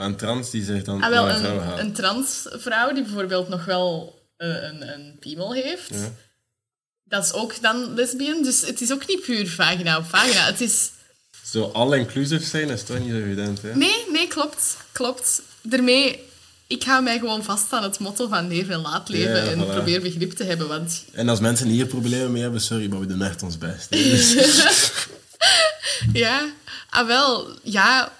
Maar een trans die zegt dan Ah, wel, een vrouw een, gaat. een transvrouw die bijvoorbeeld nog wel eh, een, een piemel heeft, Ja. dat is ook dan lesbian. Dus het is ook niet puur vagina op vagina. Het is... Zo all-inclusive zijn is toch niet zo evident, hè? Nee, nee, klopt. Klopt. Daarmee, ik hou mij gewoon vast aan het motto van leven en laat leven Ja, en voilà. probeer begrip te hebben. Want En als mensen hier problemen mee hebben, sorry, maar we doen echt ons best. hè. Ja, ah wel, ja...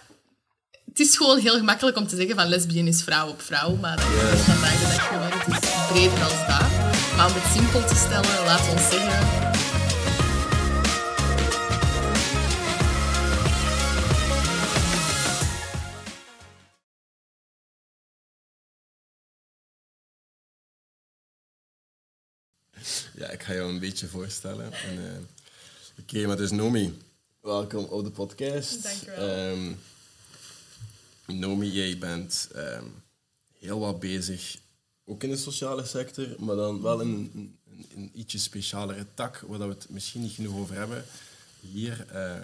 Het is gewoon heel gemakkelijk om te zeggen van lesbian is vrouw op vrouw, maar dat is vandaag de dag gewoon, het is breder als dat. Maar om het simpel te stellen, laat ons zeggen... ja, ik ga jou een beetje voorstellen. En, eh, Oké, maar dus Nomi, welkom op de podcast. Dank je wel. Ehm, Nomi, jij bent ehm, heel wat bezig, ook in de sociale sector, maar dan wel in een, een, ietsje specialere tak, waar we het misschien niet genoeg over hebben hier. eh.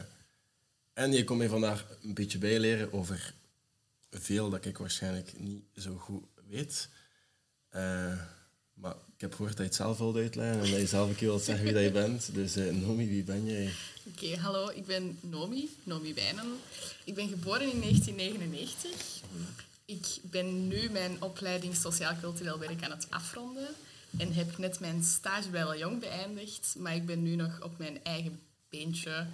en je komt mij vandaag een beetje bijleren over veel dat ik waarschijnlijk niet zo goed weet. Eh, maar ik heb gehoord dat je het zelf wilt uitleggen en dat je zelf een keer wilt zeggen wie dat je bent. Dus eh, Nomi, wie ben jij? Oké, hallo, ik ben Nomi, Nomi Wijnen. Ik ben geboren in 1999. Ik ben nu mijn opleiding Sociaal-Cultureel Werk aan het afronden. En heb net mijn stage bij Wel Jong beëindigd. Maar ik ben nu nog op mijn eigen beentje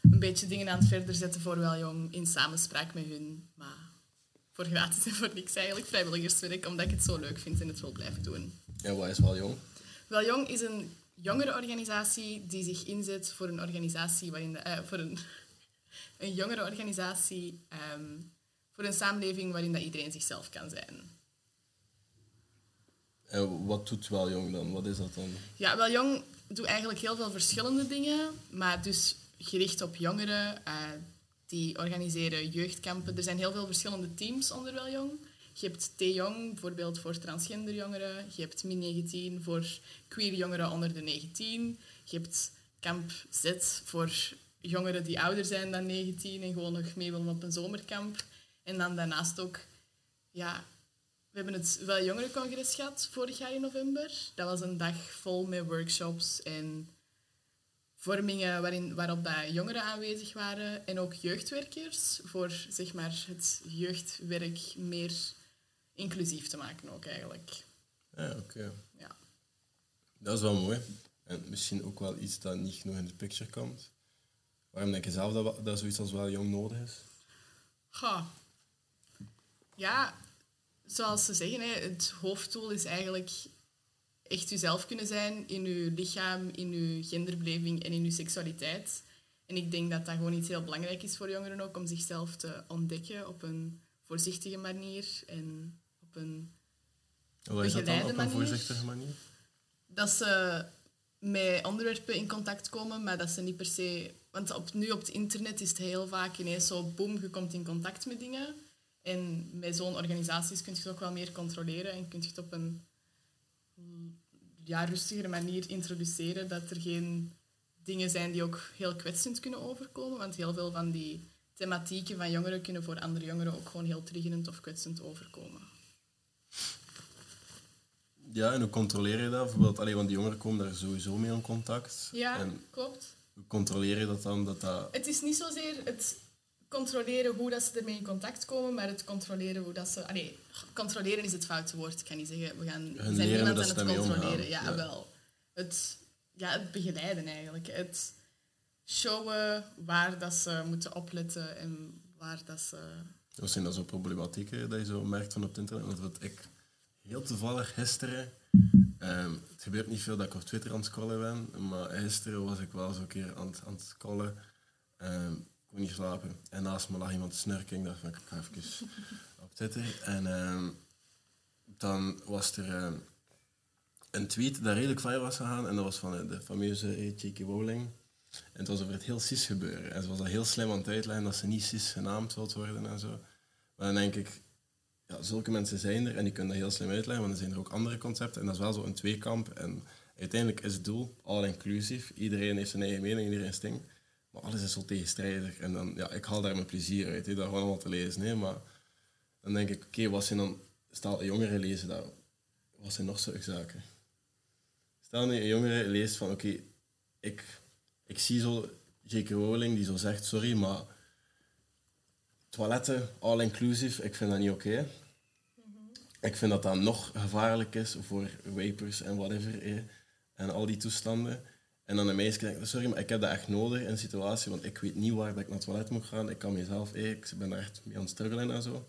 een beetje dingen aan het verder zetten voor Wel Jong in samenspraak met hun. Maar voor gratis en voor niks eigenlijk, vrijwilligerswerk, omdat ik het zo leuk vind en het wil blijven doen. En wat is wel jong? Wel Jong is een jongerenorganisatie die zich inzet voor een organisatie waarin de, eh, voor een, een jongere organisatie ehm, voor een samenleving waarin dat iedereen zichzelf kan zijn. En wat doet wel jong dan? Wat is dat dan? Ja, Wel Jong doet eigenlijk heel veel verschillende dingen, maar dus gericht op jongeren. eh, die organiseren jeugdkampen. Er zijn heel veel verschillende teams onder Wel Jong. Je hebt T-Jong, bijvoorbeeld voor transgender jongeren. Je hebt Min-19 voor queer jongeren onder de 19. Je hebt Kamp Z voor jongeren die ouder zijn dan 19 en gewoon nog mee willen op een zomerkamp. En dan daarnaast ook ja, we hebben het Wel Jongerencongres gehad vorig jaar in november. Dat was een dag vol met workshops en vormingen waarin, waarop dat jongeren aanwezig waren. En ook jeugdwerkers voor zeg maar, het jeugdwerk meer inclusief te maken ook eigenlijk. Ja, oké. Ja. Dat is wel mooi. En misschien ook wel iets dat niet genoeg in de picture komt. Waarom denk je zelf dat, dat zoiets als wel jong nodig is? Goh. Ja, zoals ze zeggen, hè, het hoofddoel is eigenlijk echt jezelf kunnen zijn in je lichaam, in je genderbeleving en in je seksualiteit. En ik denk dat dat gewoon iets heel belangrijk is voor jongeren ook, om zichzelf te ontdekken op een voorzichtige manier en op een Hoe is dat dan Begeleide op een manier? voorzichtige manier? dat ze met onderwerpen in contact komen, maar dat ze niet per se... Want op, nu op het internet is het heel vaak ineens zo, boem, je komt in contact met dingen. En met zo'n organisaties kun je het ook wel meer controleren en kun je het op een ja, rustigere manier introduceren, dat er geen dingen zijn die ook heel kwetsend kunnen overkomen. Want heel veel van die thematieken van jongeren kunnen voor andere jongeren ook gewoon heel triggerend of kwetsend overkomen. Ja, en hoe controleer je dat? Bijvoorbeeld, allee, want die jongeren komen daar sowieso mee in contact. Ja, En klopt. hoe controleer je dat dan? Dat dat... Het is niet zozeer het controleren hoe dat ze ermee in contact komen, maar het controleren hoe dat ze... Allee, controleren is het foute woord. Ik kan niet zeggen, we, gaan, Hun zijn niemand aan het controleren. Ja, Ja. wel. Het, ja, het begeleiden eigenlijk. Het showen waar dat ze moeten opletten en waar dat ze... Wat zijn dat zo problematieken dat je zo merkt van op internet? Want wat ik heel toevallig gisteren... ehm, het gebeurt niet veel dat ik op Twitter aan het scrollen ben, maar gisteren was ik wel zo een keer aan aan het scrollen. Ik kon niet slapen. En naast me lag iemand snurken. Ik dacht van, ik ga even op Twitter. En ehm, dan was er een tweet dat redelijk viral was gegaan. En dat was van eh, de fameuze eh, J.K. Rowling. En het was over het heel cis gebeuren. En ze was al heel slim aan het uitleggen dat ze niet cis genaamd wilt worden en zo. Maar dan denk ik, ja, zulke mensen zijn er en die kunnen dat heel slim uitleggen, want er zijn er ook andere concepten. En dat is wel zo een tweekamp. En uiteindelijk is het doel all inclusief. Iedereen heeft zijn eigen mening, iedereen ding. Maar alles is zo tegenstrijdig. En dan, ja, ik haal daar mijn plezier uit, hè, dat gewoon allemaal te lezen. Hè, maar dan denk ik, oké, wat zijn dan... Stel, jongeren lezen dat. Wat zijn nog zulke zaken? Stel nu een jongere leest van, oké, ik, ik zie zo J.K. Rowling die zo zegt, sorry, maar toiletten, all-inclusive, ik vind dat niet oké. Ik vind dat dat nog gevaarlijk is voor vapers en whatever. eh, En al die toestanden. En dan een meisje denkt, sorry, maar ik heb dat echt nodig in een situatie, want ik weet niet waar dat ik naar het toilet moet gaan. Ik kan mezelf, eh, ik ben daar echt mee aan het struggelen en zo.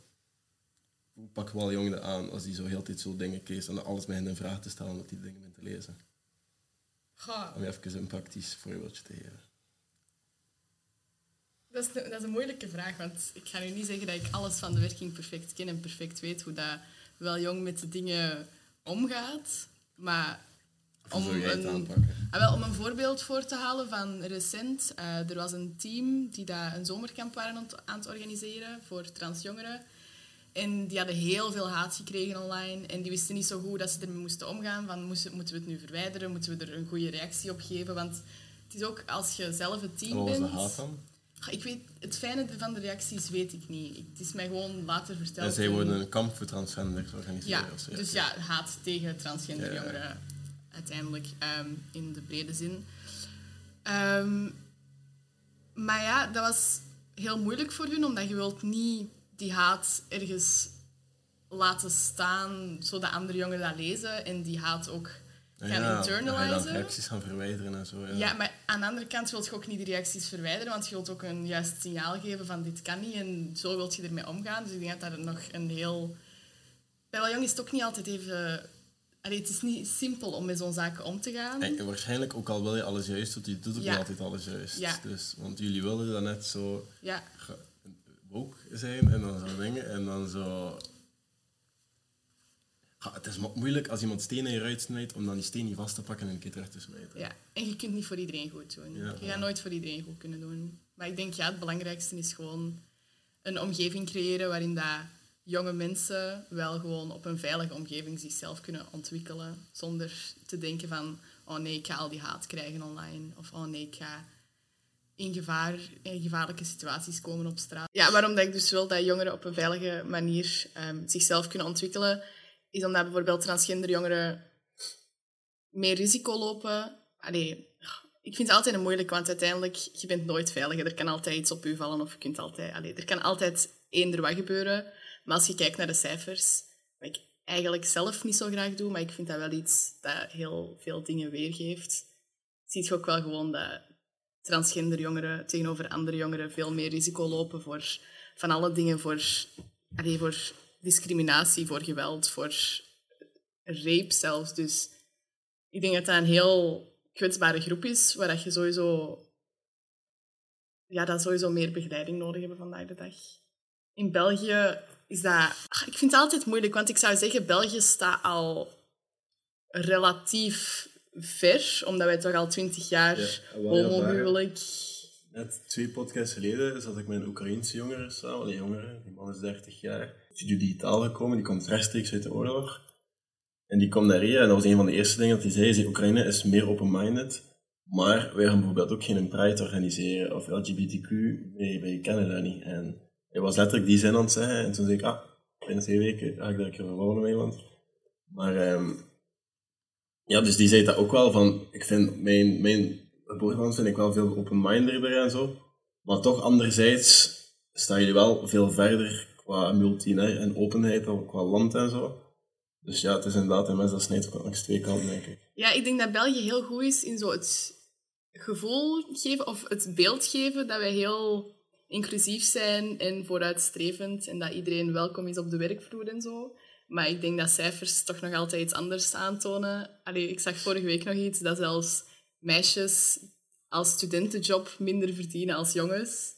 Hoe pak wel jongeren aan als die zo heel tijd zo dingen leest en alles begint in vraag te stellen omdat die dingen begint te lezen? Goh, Om even een praktisch voorbeeldje te geven. dat, is, dat is een moeilijke vraag, want ik ga nu niet zeggen dat ik alles van de werking perfect ken en perfect weet hoe dat wel jong met de dingen omgaat. Maar Hoe zou jij het een, aanpakken? Ah, wel, om een voorbeeld voor te halen van recent. eh, er was een team die daar een zomerkamp waren aan het organiseren voor transjongeren. En die hadden heel veel haat gekregen online. En die wisten niet zo goed dat ze ermee moesten omgaan. Van, moeten we het nu verwijderen? Moeten we er een goede reactie op geven? Want het is ook als je zelf het team En wat was bent... de haat dan? Ah, Ik weet, het fijne van de reacties weet ik niet. Het is mij gewoon later verteld. En zij en- worden een kamp voor transgenders organiseren. ja, dus ja, haat tegen transgender Ja, jongeren uiteindelijk ehm, in de brede zin. Ehm, maar ja, dat was heel moeilijk voor hun, omdat je wilt niet die haat ergens laten staan, zodat andere jongeren dat lezen en die haat ook gaan Ja, internalizen. reacties gaan verwijderen en zo. Ja. Ja, maar aan de andere kant wil je ook niet die reacties verwijderen, want je wilt ook een juist signaal geven van dit kan niet en zo wilt je ermee omgaan. Dus ik denk dat dat nog een heel... Bij wel jong is het ook niet altijd even... Allee, het is niet simpel om met zo'n zaken om te gaan. En waarschijnlijk, ook al wil je alles juist doen, je doet ook Ja. niet altijd alles juist. Ja. Dus, want jullie wilden dan net zo Ja, woke zijn en dan zo dingen en dan zo... Ja, het is mo- moeilijk als iemand steen in je ruit snijdt om dan die steen niet vast te pakken en een keer terug te smijten. ja. En je kunt niet voor iedereen goed doen. Ja, je gaat nooit voor iedereen goed kunnen doen. Maar ik denk, ja, het belangrijkste is gewoon een omgeving creëren waarin dat jonge mensen wel gewoon op een veilige omgeving zichzelf kunnen ontwikkelen. Zonder te denken van, oh nee, ik ga al die haat krijgen online. Of oh nee, ik ga in, gevaar, in gevaarlijke situaties komen op straat. Ja, waarom dat ik dus wil dat jongeren op een veilige manier ehm, zichzelf kunnen ontwikkelen, is omdat bijvoorbeeld transgender jongeren meer risico lopen. Allee, ik vind het altijd een moeilijk, want uiteindelijk, je bent nooit veilig. Er kan altijd iets op je vallen of je kunt altijd... Allee, er kan altijd eender wat gebeuren. Maar als je kijkt naar de cijfers, wat ik eigenlijk zelf niet zo graag doe, maar ik vind dat wel iets dat heel veel dingen weergeeft, zie je ook wel gewoon dat transgender jongeren tegenover andere jongeren veel meer risico lopen voor van alle dingen, voor, allee, voor discriminatie, voor geweld, voor rape zelfs. Dus ik denk dat dat een heel kwetsbare groep is, waar dat je sowieso, ja, dat sowieso meer begeleiding nodig hebben vandaag de dag. In België is dat... Ah, Ik vind het altijd moeilijk, want ik zou zeggen, België staat al relatief ver, omdat wij toch al twintig jaar Ja, wel, ja, homohuwelijk... Net twee podcasts geleden zat ik met een Oekraïense jongere samen. Allee, jongere, die man is 30 jaar. Die is digitaal gekomen, die komt rechtstreeks uit de oorlog. En die komt daarheen en dat was een van de eerste dingen dat hij zei. Zei, Oekraïne is meer open-minded. Maar wij gaan bijvoorbeeld ook geen Pride organiseren of LGBTQ. Wij, wij kennen dat niet. En hij was letterlijk die zin aan het zeggen. En toen zei ik, ah, binnen twee weken ga ik daar een keer Nederland. Maar ehm, ja, dus die zei dat ook wel van, ik vind mijn, mijn vind ik wel veel open-mindeder en zo. Maar toch anderzijds staan jullie wel veel verder qua multi hè, en openheid dan qua land en zo. Dus ja, het is inderdaad een mes dat snijdt langs twee kanten, denk ik. Ja, ik denk dat België heel goed is in zo het gevoel geven of het beeld geven dat wij heel inclusief zijn en vooruitstrevend en dat iedereen welkom is op de werkvloer en zo. Maar ik denk dat cijfers toch nog altijd iets anders aantonen. Allee, ik zag vorige week nog iets dat zelfs meisjes als studentenjob minder verdienen als jongens.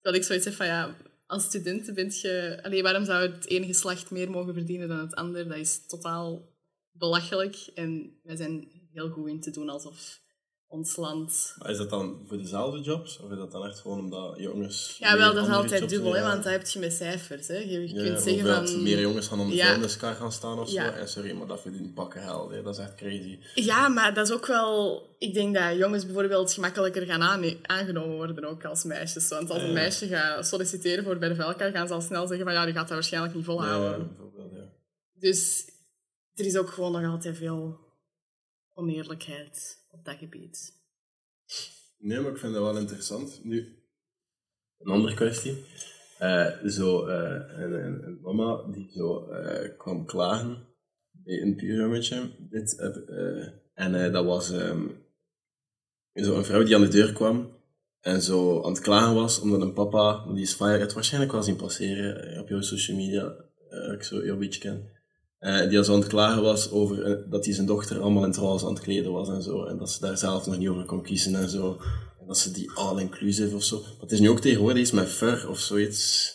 Dat ik zoiets heb van ja, als studenten bent je... Allee, waarom zou het ene geslacht meer mogen verdienen dan het andere? Dat is totaal belachelijk. En wij zijn heel goed in te doen alsof ons land. Maar is dat dan voor dezelfde jobs? Of is dat dan echt gewoon omdat jongens... Ja, wel, dat is altijd dubbel, hè, want dat heb je met cijfers. Hè. Je, je Ja, kunt zeggen van... meer jongens gaan op de Ja. gaan staan of zo. En sorry, maar dat verdient pakken hel. hè. Dat is echt crazy. Ja, maar dat is ook wel... Ik denk dat jongens bijvoorbeeld gemakkelijker gaan aan, aangenomen worden ook als meisjes. Want als een meisje gaat solliciteren voor bij de vuilkar, gaan ze al snel zeggen van ja, die gaat dat waarschijnlijk niet volhouden. Ja, bijvoorbeeld, ja. Dus er is ook gewoon nog altijd veel oneerlijkheid op dat gebied. Nee, maar ik vind dat wel interessant. Nu, een andere kwestie. Eh, zo, eh, een, mama die zo eh, kwam klagen bij een pyramidje. Dit, en dat was ehm, zo een vrouw die aan de deur kwam en zo aan het klagen was omdat een papa, die is fire, het waarschijnlijk wel zien passeren op jouw social media, ik zo jouw beetje ken. Eh, die al zo aan het klagen was over eh, dat hij zijn dochter allemaal in roze aan het kleden was en zo. En dat ze daar zelf nog niet over kon kiezen en zo. En dat ze die all-inclusive of zo. Maar het is nu ook tegenwoordig iets met fur of zoiets.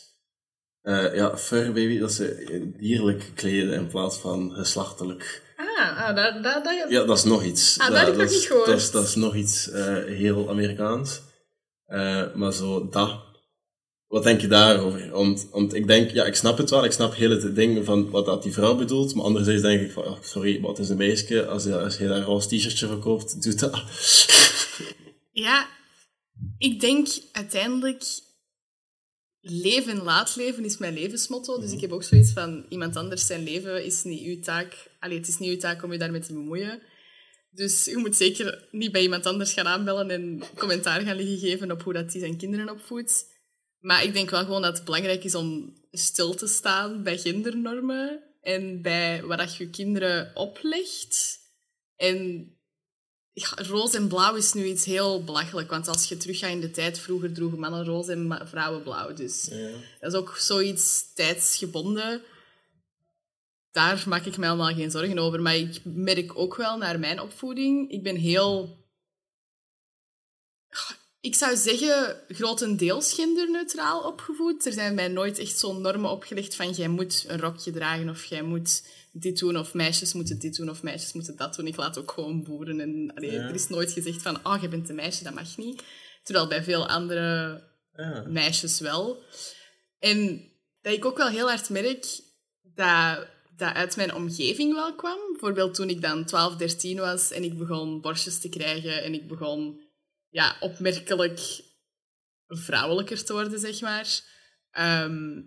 Eh, ja, fur baby, dat ze dierlijk kleden in plaats van geslachtelijk. Ah, ah dat, dat, dat, Ja, dat is nog iets. Ah, dat heb ik nog is- niet gehoord. Dat is, dat is nog iets heel Amerikaans. Maar zo, dat. Wat denk je daarover? Want, want ik denk, ja, ik snap het wel. Ik snap heel het ding van wat dat die vrouw bedoelt. Maar anderzijds denk ik van, oh, sorry, wat is een meisje? Als je, als je daar een roze t-shirtje verkoopt, doe dat. Ja, ik denk uiteindelijk... Leven en laat leven is mijn levensmotto. Dus ik heb ook zoiets van... Iemand anders zijn leven is niet uw taak. Allee, het is niet uw taak om je daarmee te bemoeien. Dus je moet zeker niet bij iemand anders gaan aanbellen en commentaar gaan liggen geven op hoe dat die zijn kinderen opvoedt. Maar ik denk wel gewoon dat het belangrijk is om stil te staan bij gendernormen en bij wat je kinderen oplegt. En ja, roze en blauw is nu iets heel belachelijk, want als je teruggaat in de tijd, vroeger droegen mannen roze en vrouwen blauw. Dus dat is ook zoiets tijdsgebonden. Daar maak ik mij allemaal geen zorgen over. Maar ik merk ook wel naar mijn opvoeding, ik ben heel... Ik zou zeggen, grotendeels genderneutraal opgevoed. Er zijn mij nooit echt zo'n normen opgelegd van jij moet een rokje dragen of jij moet dit doen of meisjes moeten dit doen of meisjes moeten dat doen. Ik laat ook gewoon boeren. En, allee, Ja. Er is nooit gezegd van, oh, je bent een meisje, dat mag niet. Terwijl bij veel andere Ja. meisjes wel. En dat ik ook wel heel hard merk dat dat uit mijn omgeving wel kwam. Bijvoorbeeld toen ik dan 12, 13 was en ik begon borstjes te krijgen en ik begon ja, opmerkelijk vrouwelijker te worden, zeg maar. Ehm,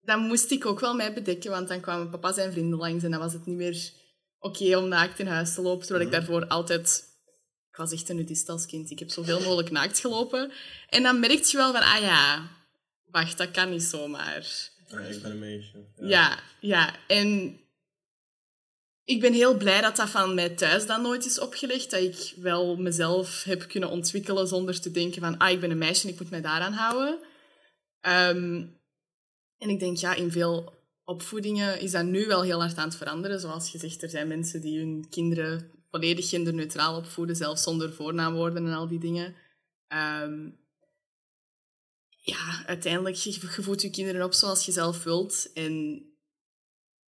dan moest ik ook wel mij bedekken, want dan kwamen papa zijn vrienden langs en dan was het niet meer oké om naakt in huis te lopen, terwijl ik daarvoor altijd... Ik was echt een nudist als kind. Ik heb zoveel mogelijk naakt gelopen. En dan merk je wel van, ah ja, wacht, dat kan niet zomaar. Ah, ik ben een meisje. Ja, ja. En ik ben heel blij dat dat van mij thuis dan nooit is opgelegd. Dat ik wel mezelf heb kunnen ontwikkelen zonder te denken van, ah, ik ben een meisje en ik moet mij daaraan houden. Ehm, en ik denk, ja, in veel opvoedingen is dat nu wel heel hard aan het veranderen. Zoals je zegt, er zijn mensen die hun kinderen volledig genderneutraal opvoeden, zelfs zonder voornaamwoorden en al die dingen. Ehm, ja, uiteindelijk, je voedt je kinderen op zoals je zelf wilt. En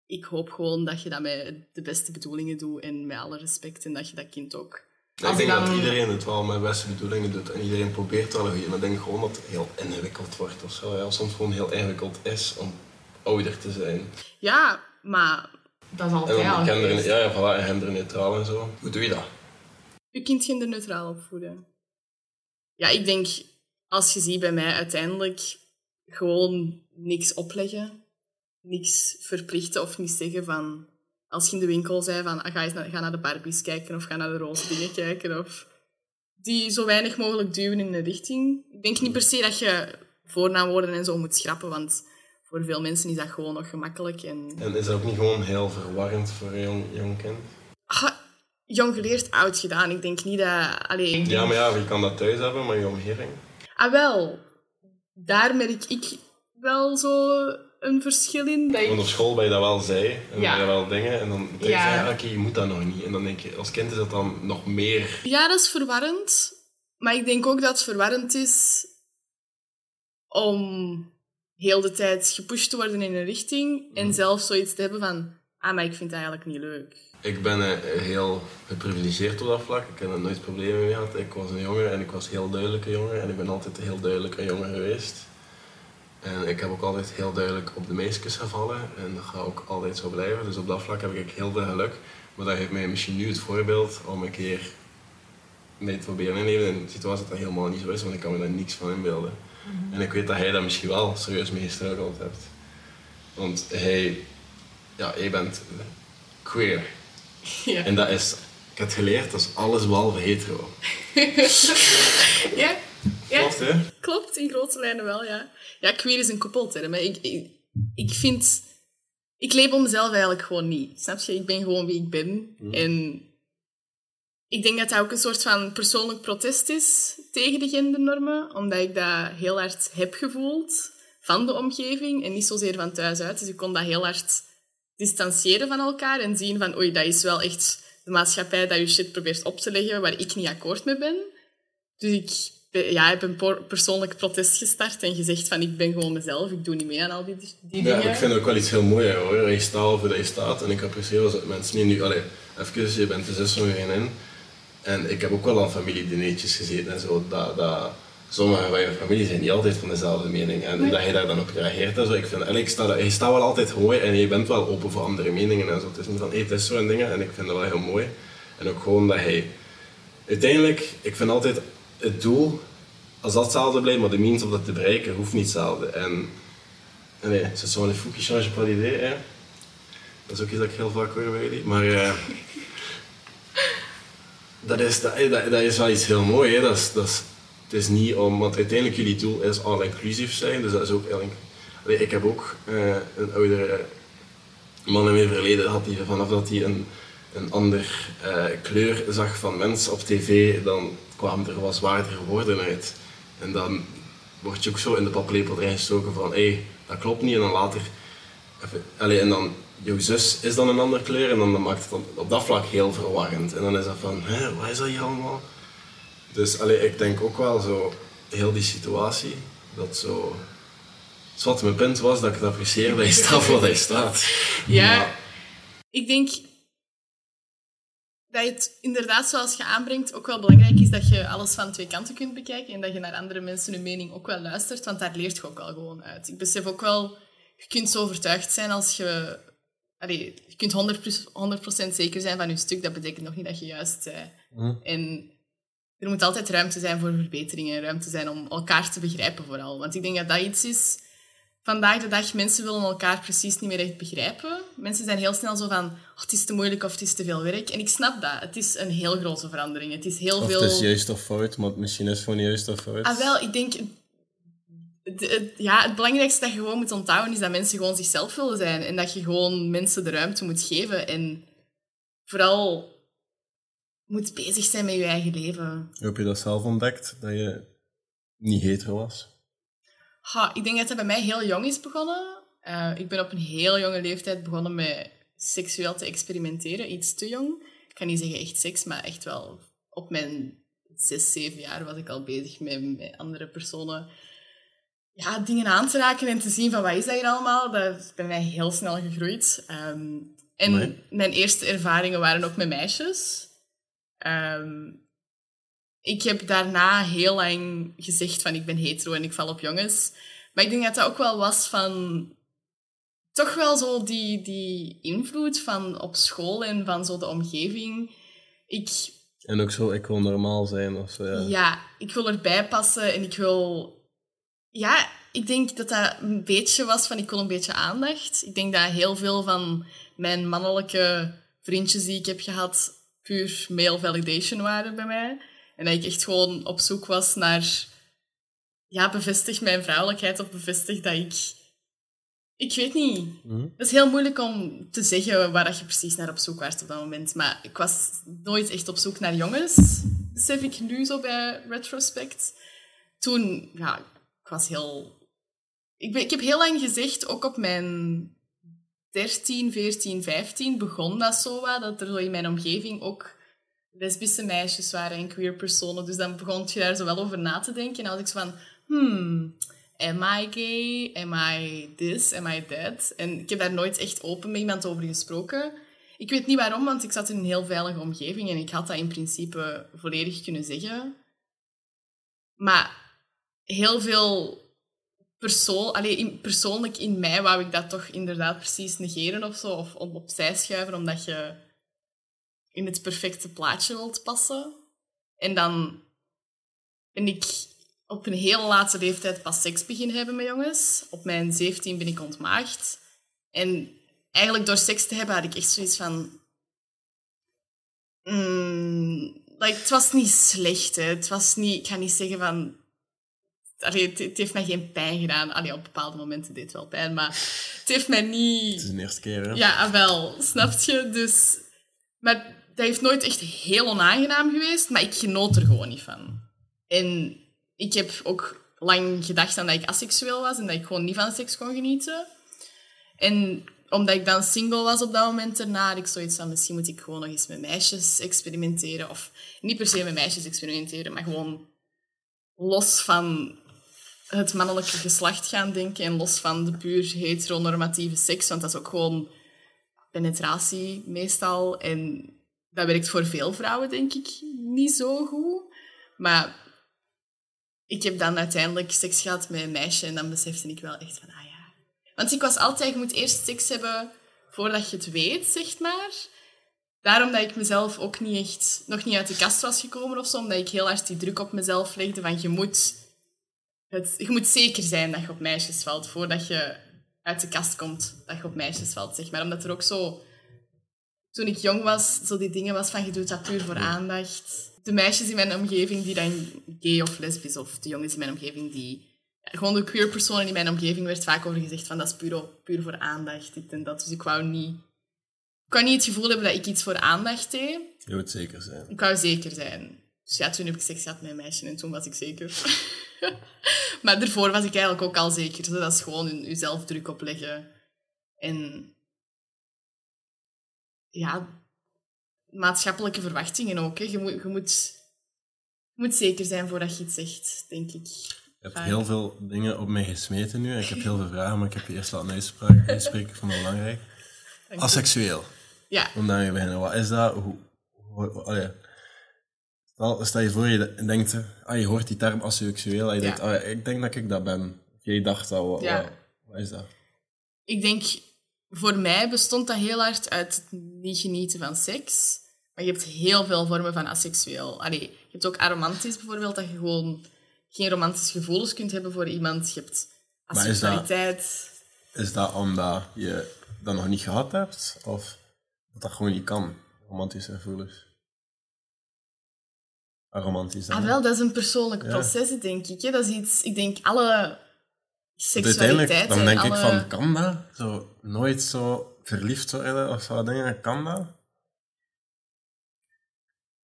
ik hoop gewoon dat je dat met de beste bedoelingen doet en met alle respect. En dat je dat kind ook... Ja, ik denk dan- dat iedereen het wel met beste bedoelingen doet en iedereen probeert wel een goede. Maar ik denk gewoon dat het heel ingewikkeld wordt of zo. Ja, soms gewoon heel ingewikkeld is om ouder te zijn. Ja, maar dat is En altijd al gender, geweest. ja, ja, voilà, en genderneutraal en zo. Hoe doe je dat? Je kind genderneutraal opvoeden. Ja, ik denk, als je ziet bij mij uiteindelijk gewoon niks opleggen. Niks verplichten of niet zeggen van... Als je in de winkel zei van, ah, ga, eens naar, ga naar de Barbies kijken of ga naar de roze dingen kijken. Of die zo weinig mogelijk duwen in een richting. Ik denk niet per se dat je voornaamwoorden en zo moet schrappen, want voor veel mensen is dat gewoon nog gemakkelijk. En En is dat ook niet gewoon heel verwarrend voor een jong, jong kind? Ah, jong geleerd, oud gedaan. Ik denk niet dat... Allee, ik denk- Ja, maar ja, je kan dat thuis hebben, maar je omgeving. Ah, wel. Daar merk ik wel zo een verschil in. Dat ik- Want op school ben je dat wel zei, en Ja. ben je wel dingen, en dan Ja. zeg je, oké, je moet dat nog niet. En dan denk je, als kind is dat dan nog meer... Ja, dat is verwarrend. Maar ik denk ook dat het verwarrend is om heel de tijd gepusht te worden in een richting en zelf zoiets te hebben van ah, maar ik vind het eigenlijk niet leuk. Ik ben uh, heel geprivilegeerd op dat vlak. Ik heb er nooit problemen mee gehad. Ik was een jongen en ik was heel duidelijke jongen. En ik ben altijd heel duidelijk een jongen geweest. En ik heb ook altijd heel duidelijk op de meisjes gevallen. En dat gaat ook altijd zo blijven. Dus op dat vlak heb ik heel veel geluk. Maar dat geeft mij misschien nu het voorbeeld om een keer mee te proberen inleven in een situatie dat dat helemaal niet zo is. Want ik kan me daar niks van inbeelden. Mhm. En ik weet dat hij daar misschien wel serieus mee gestruggeld hebt. Want hij, ja, jij bent queer. Ja. En dat is, ik heb geleerd, dat is alles behalve hetero. ja. ja. Klopt, hè? Klopt, in grote lijnen wel, ja. Ja, queer is een koppelterm. Ik, ik, ik vind... Ik label mezelf eigenlijk gewoon niet. Snap je? Ik ben gewoon wie ik ben. Mhm. En ik denk dat dat ook een soort van persoonlijk protest is tegen de gendernormen. Omdat ik dat heel hard heb gevoeld van de omgeving en niet zozeer van thuis uit. Dus ik kon dat heel hard distancieren van elkaar en zien van oei, dat is wel echt de maatschappij dat je shit probeert op te leggen waar ik niet akkoord mee ben. Dus ik ja, heb een persoonlijk protest gestart en gezegd van ik ben gewoon mezelf, ik doe niet mee aan al die, die ja, dingen. ik vind het ook wel iets heel moois hoor. Je staat voor dat je staat en ik apprecieer als mensen niet nu, allee, even, je bent de zus van vriendin. En ik heb ook wel aan familiedineetjes gezeten en zo, dat, dat sommigen van je familie zijn niet altijd van dezelfde mening. En dat je daar dan op reageert en zo. Ik vind, en ik sta, je staat wel altijd mooi en je bent wel open voor andere meningen en zo. Het is niet van, hé, het is zo en dingen. En ik vind dat wel heel mooi. En ook gewoon dat hij... Uiteindelijk, ik vind altijd het doel, als dat hetzelfde blijft, maar de means om dat te bereiken, hoeft niet hetzelfde. En... Nee, c'est zo een fou qui change pas d'idée, hè. Dat is ook iets dat ik heel vaak hoor bij jullie. Maar... Uh, dat, is, dat, dat, dat, is wel iets heel moois, hè. Dat is, dat is, het is niet om, want uiteindelijk jullie doel is all inclusief zijn, dus dat is ook Allee, ik heb ook uh, een oudere man in mijn verleden gehad die vanaf dat hij een, een ander uh, kleur zag van mensen op tv, dan kwamen er wat zwaardere woorden uit. En dan word je ook zo in de paplepel erin gestoken van hé, hey, dat klopt niet. En dan later, even, allee, en dan jouw zus is dan een andere kleur en dan maakt het dan op dat vlak heel verwarrend. En dan is dat van, hé, wat is dat hier allemaal? Dus allee, ik denk ook wel zo, heel die situatie, dat zo... Wat mijn punt was, dat ik het apprecieer dat je staat wat hij staat. Ja, ik denk dat het inderdaad, zoals je aanbrengt, ook wel belangrijk is dat je alles van twee kanten kunt bekijken en dat je naar andere mensen hun mening ook wel luistert, want daar leert je ook wel gewoon uit. Ik besef ook wel, je kunt zo overtuigd zijn als je... Allee, je kunt 100%, 100 zeker zijn van je stuk, dat betekent nog niet dat je juist bent. Hm. En er moet altijd ruimte zijn voor verbeteringen, ruimte zijn om elkaar te begrijpen vooral. Want ik denk dat dat iets is... Vandaag de dag, mensen willen elkaar precies niet meer echt begrijpen. Mensen zijn heel snel zo van, oh, het is te moeilijk of het is te veel werk. En ik snap dat. Het is een heel grote verandering. Het is heel of veel... het is juist of fout, maar misschien is het gewoon juist of fout. Ah, wel, ik denk... Het, ja, het belangrijkste dat je gewoon moet onthouden is dat mensen gewoon zichzelf willen zijn. En dat je gewoon mensen de ruimte moet geven. En vooral moet bezig zijn met je eigen leven. Heb je dat zelf ontdekt, dat je niet hetero was? Ha, ik denk dat dat bij mij heel jong is begonnen. Uh, ik ben op een heel jonge leeftijd begonnen met seksueel te experimenteren. Iets te jong. Ik kan niet zeggen echt seks, maar echt wel op mijn zes, zeven jaar was ik al bezig met, met andere personen ja, dingen aan te raken en te zien van wat is dat hier allemaal. Dat is bij mij heel snel gegroeid. Um, en mijn eerste ervaringen waren ook met meisjes. Ehm, ik heb daarna heel lang gezegd van ik ben hetero en ik val op jongens. Maar ik denk dat dat ook wel was van toch wel zo die, die invloed van op school en van zo de omgeving. Ik, en ook zo, ik wil normaal zijn of Ja. ja, ik wil erbij passen en ik wil... Ja, ik denk dat dat een beetje was van ik wil een beetje aandacht. Ik denk dat heel veel van mijn mannelijke vriendjes die ik heb gehad puur male validation waren bij mij. En dat ik echt gewoon op zoek was naar... Ja, bevestig mijn vrouwelijkheid of bevestig dat ik... Ik weet niet. Mhm. Het is heel moeilijk om te zeggen waar je precies naar op zoek was op dat moment. Maar ik was nooit echt op zoek naar jongens. Besef ik nu zo bij retrospect. Toen, ja, ik was heel... Ik, ben, ik heb heel lang gezegd, ook op mijn 13, 14, 15 begon dat zo wat, dat er zo in mijn omgeving ook lesbische meisjes waren en queer personen. Dus dan begon je daar zo wel over na te denken. En was ik zo van, hmm, am I gay? Am I this? Am I that? En ik heb daar nooit echt open met iemand over gesproken. Ik weet niet waarom, want ik zat in een heel veilige omgeving en ik had dat in principe volledig kunnen zeggen. Maar heel veel persoon, allee, in, persoonlijk in mij wou ik dat toch inderdaad precies negeren of zo, of op, opzij schuiven, omdat je in het perfecte plaatje wilt passen. En dan ben ik op een hele late leeftijd pas seks beginnen hebben met jongens. Op mijn 17 ben ik ontmaagd. En eigenlijk door seks te hebben had ik echt zoiets van... Mm, like, het was niet slecht, hè. Het was niet... Ik ga niet zeggen van... Allee, het, het heeft mij geen pijn gedaan. Allee, op bepaalde momenten deed het wel pijn, maar het heeft mij niet... Het is de eerste keer, hè? Ja, ah, wel. Snap je? Dus... Maar dat heeft nooit echt heel onaangenaam geweest, maar ik genoot er gewoon niet van. En ik heb ook lang gedacht aan dat ik asexueel was en dat ik gewoon niet van seks kon genieten. En omdat ik dan single was op dat moment erna, had ik zoiets van misschien moet ik gewoon nog eens met meisjes experimenteren. Of niet per se met meisjes experimenteren, maar gewoon los van het mannelijke geslacht gaan denken en los van de puur heteronormatieve seks, want dat is ook gewoon penetratie meestal. En dat werkt voor veel vrouwen, denk ik, niet zo goed. Maar ik heb dan uiteindelijk seks gehad met een meisje en dan besefte ik wel echt van, ah ja. Want ik was altijd, je moet eerst seks hebben voordat je het weet, zeg maar. Daarom dat ik mezelf ook niet echt, nog niet uit de kast was gekomen of zo, omdat ik heel hard die druk op mezelf legde van je moet, het, je moet zeker zijn dat je op meisjes valt voordat je uit de kast komt dat je op meisjes valt, zeg maar. Omdat er ook zo, toen ik jong was, zo die dingen was van je doet dat puur voor aandacht de meisjes in mijn omgeving die dan gay of lesbisch, of de jongens in mijn omgeving die... Gewoon de queer personen in mijn omgeving werd vaak over gezegd van dat is puur, puur voor aandacht, dit en dat. Dus ik wou niet... Ik wou niet het gevoel hebben dat ik iets voor aandacht deed. Je moet zeker zijn. Ik wou zeker zijn. Dus ja, toen heb ik seks gehad met een meisje en toen was ik zeker. maar daarvoor was ik eigenlijk ook al zeker. Dus dat is gewoon jezelf druk opleggen. En ja, maatschappelijke verwachtingen ook. Hè. Je, moet, je, moet, je moet zeker zijn voordat je iets zegt, denk ik. Je hebt heel veel dingen op mij gesmeten nu. Ik heb heel veel vragen, maar ik heb je eerst laten uitspreken. Ik vond dat belangrijk. Asexueel. Ja. Om daarmee te beginnen. Wat is dat? Hoe, hoe, oh ja. stel, stel je voor, je denkt, ah, je hoort die term asexueel en je denkt, ah, ik denk dat ik dat ben. Jij dacht al, wat, ja. wat, wat is dat? Ik denk voor mij bestond dat heel hard uit het niet genieten van seks. Maar je hebt heel veel vormen van asexueel. Allee, je hebt ook aromantisch bijvoorbeeld, dat je gewoon geen romantische gevoelens kunt hebben voor iemand. Je hebt asexualiteit. Is dat, is dat omdat je dat nog niet gehad hebt? Of dat dat gewoon niet kan, romantische gevoelens? Aromantisch dan, Ah, wel, dat is een persoonlijk proces, denk ik. Dat is iets... Ik denk, alle seksualiteit... Dan denk ik van, kan dat? Zo, nooit zo verliefd worden of zo dingen, kan dat?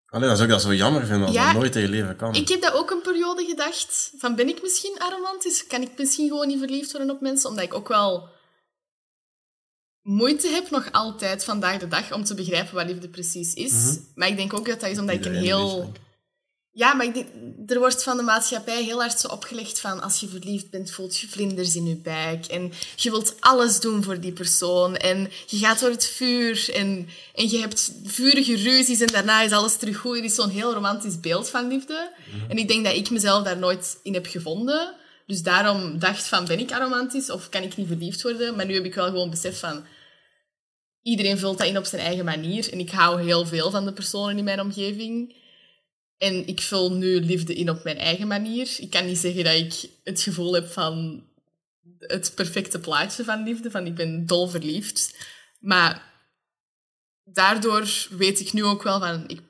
Allee, dat is ook dat zo jammer vinden als dat nooit in je leven kan. Ik heb dat ook een periode gedacht. Van, ben ik misschien aromantisch? Kan ik misschien gewoon niet verliefd worden op mensen? Omdat ik ook wel moeite heb, nog altijd, vandaag de dag, om te begrijpen wat liefde precies is. Mhm. Maar ik denk ook dat dat is omdat ik een heel... Ja, maar ik denk, er wordt van de maatschappij heel hard zo opgelegd van als je verliefd bent, voelt je vlinders in je buik. En je wilt alles doen voor die persoon. En je gaat door het vuur en, en je hebt vurige ruzies en daarna is alles terug goed. Het is zo'n heel romantisch beeld van liefde. Mhm. En ik denk dat ik mezelf daar nooit in heb gevonden. Dus daarom dacht van, ben ik aromantisch of kan ik niet verliefd worden? Maar nu heb ik wel gewoon besef van, iedereen vult dat in op zijn eigen manier. En ik hou heel veel van de personen in mijn omgeving. En ik vul nu liefde in op mijn eigen manier. Ik kan niet zeggen dat ik het gevoel heb van het perfecte plaatje van liefde, van ik ben dol verliefd. Maar daardoor weet ik nu ook wel van, ik,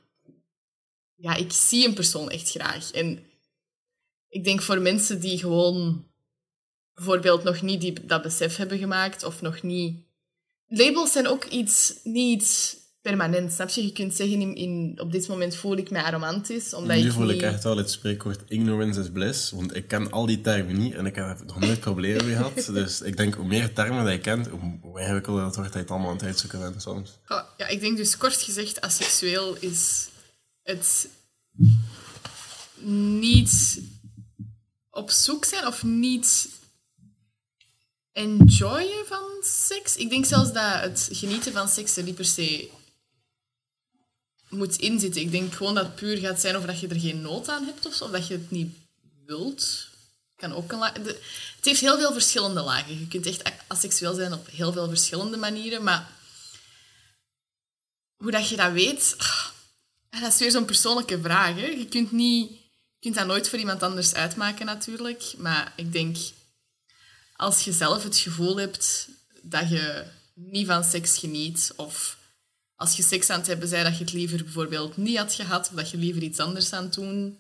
ja, ik zie een persoon echt graag. En ik denk voor mensen die gewoon bijvoorbeeld nog niet die, dat besef hebben gemaakt of nog niet... Labels zijn ook iets, niet permanent. Snap je? Je kunt zeggen, in, in, op dit moment voel ik mij romantisch. Omdat nu ik voel niet... ik echt wel het spreekwoord ignorance is bliss. Want ik ken al die termen niet en ik heb nog nooit problemen mee gehad. Dus ik denk, hoe meer termen dat je kent, hoe, ingewikkelder het wordt dat je het allemaal aan het uitzoeken bent soms. Oh, ja, ik denk dus kort gezegd, asexueel is het niet op zoek zijn of niet enjoyen van seks. Ik denk zelfs dat het genieten van seks er niet per se moet inzitten. Ik denk gewoon dat het puur gaat zijn of dat je er geen nood aan hebt of, zo, of dat je het niet wilt. Kan ook een het heeft heel veel verschillende lagen. Je kunt echt asexueel zijn op heel veel verschillende manieren, maar hoe dat je dat weet, ah, dat is weer zo'n persoonlijke vraag. Hè? Je kunt, niet, je kunt dat nooit voor iemand anders uitmaken natuurlijk, maar ik denk als je zelf het gevoel hebt dat je niet van seks geniet of als je seks aan het hebben zei dat je het liever bijvoorbeeld niet had gehad of dat je liever iets anders aan het doen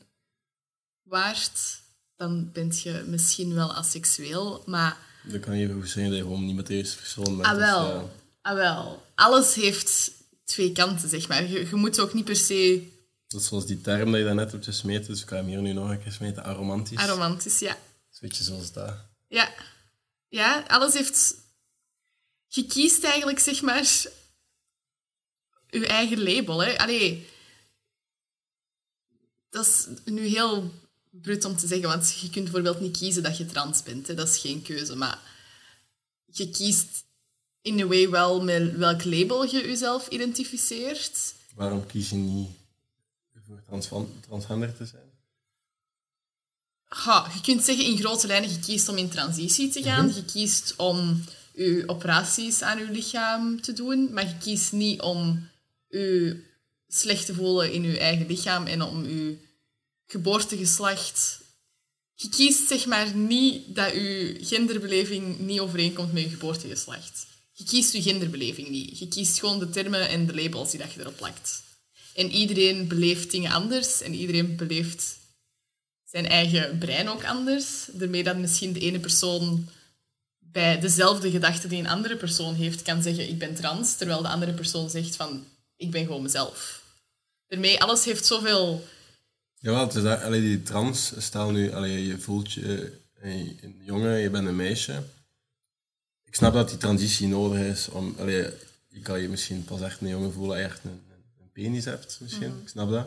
waart, dan ben je misschien wel asexueel. Maar Dan kan je even goed zeggen dat je gewoon niet met deze persoon bent. ah dus, wel, ja. ah wel, alles heeft twee kanten, zeg maar. Je, je moet ook niet per se Dat is zoals die term dat je daarnet hebt gesmeten, dus ik ga hem hier nu nog een keer smeten, aromantisch. aromantisch, ja. Een beetje zoals dat. Ja. Ja, alles heeft... Je kiest eigenlijk, zeg maar, je eigen label. Hè. Allee, dat is nu heel brut om te zeggen, want je kunt bijvoorbeeld niet kiezen dat je trans bent. Hè. Dat is geen keuze, maar je kiest in a way wel met welk label je jezelf identificeert. Waarom kies je niet voor transvan- transgender te zijn? Ha, je kunt zeggen in grote lijnen, je kiest om in transitie te gaan. Je kiest om je operaties aan je lichaam te doen. Maar je kiest niet om je slecht te voelen in je eigen lichaam en om je geboortegeslacht... Je kiest zeg maar niet dat je genderbeleving niet overeenkomt met je geboortegeslacht. Je kiest je genderbeleving niet. Je kiest gewoon de termen en de labels die dat je erop plakt. En iedereen beleeft dingen anders en iedereen beleeft zijn eigen brein ook anders. Daarmee dat misschien de ene persoon bij dezelfde gedachte die een andere persoon heeft, kan zeggen ik ben trans, terwijl de andere persoon zegt van ik ben gewoon mezelf. Daarmee, alles heeft zoveel... Jawel, het is dat, allee, die trans, stel nu, allee, je voelt je eh, een jongen, je bent een meisje. Ik snap dat die transitie nodig is om, allee, je kan je misschien pas echt een jongen voelen als je echt een, een, penis hebt, misschien. Ik snap dat.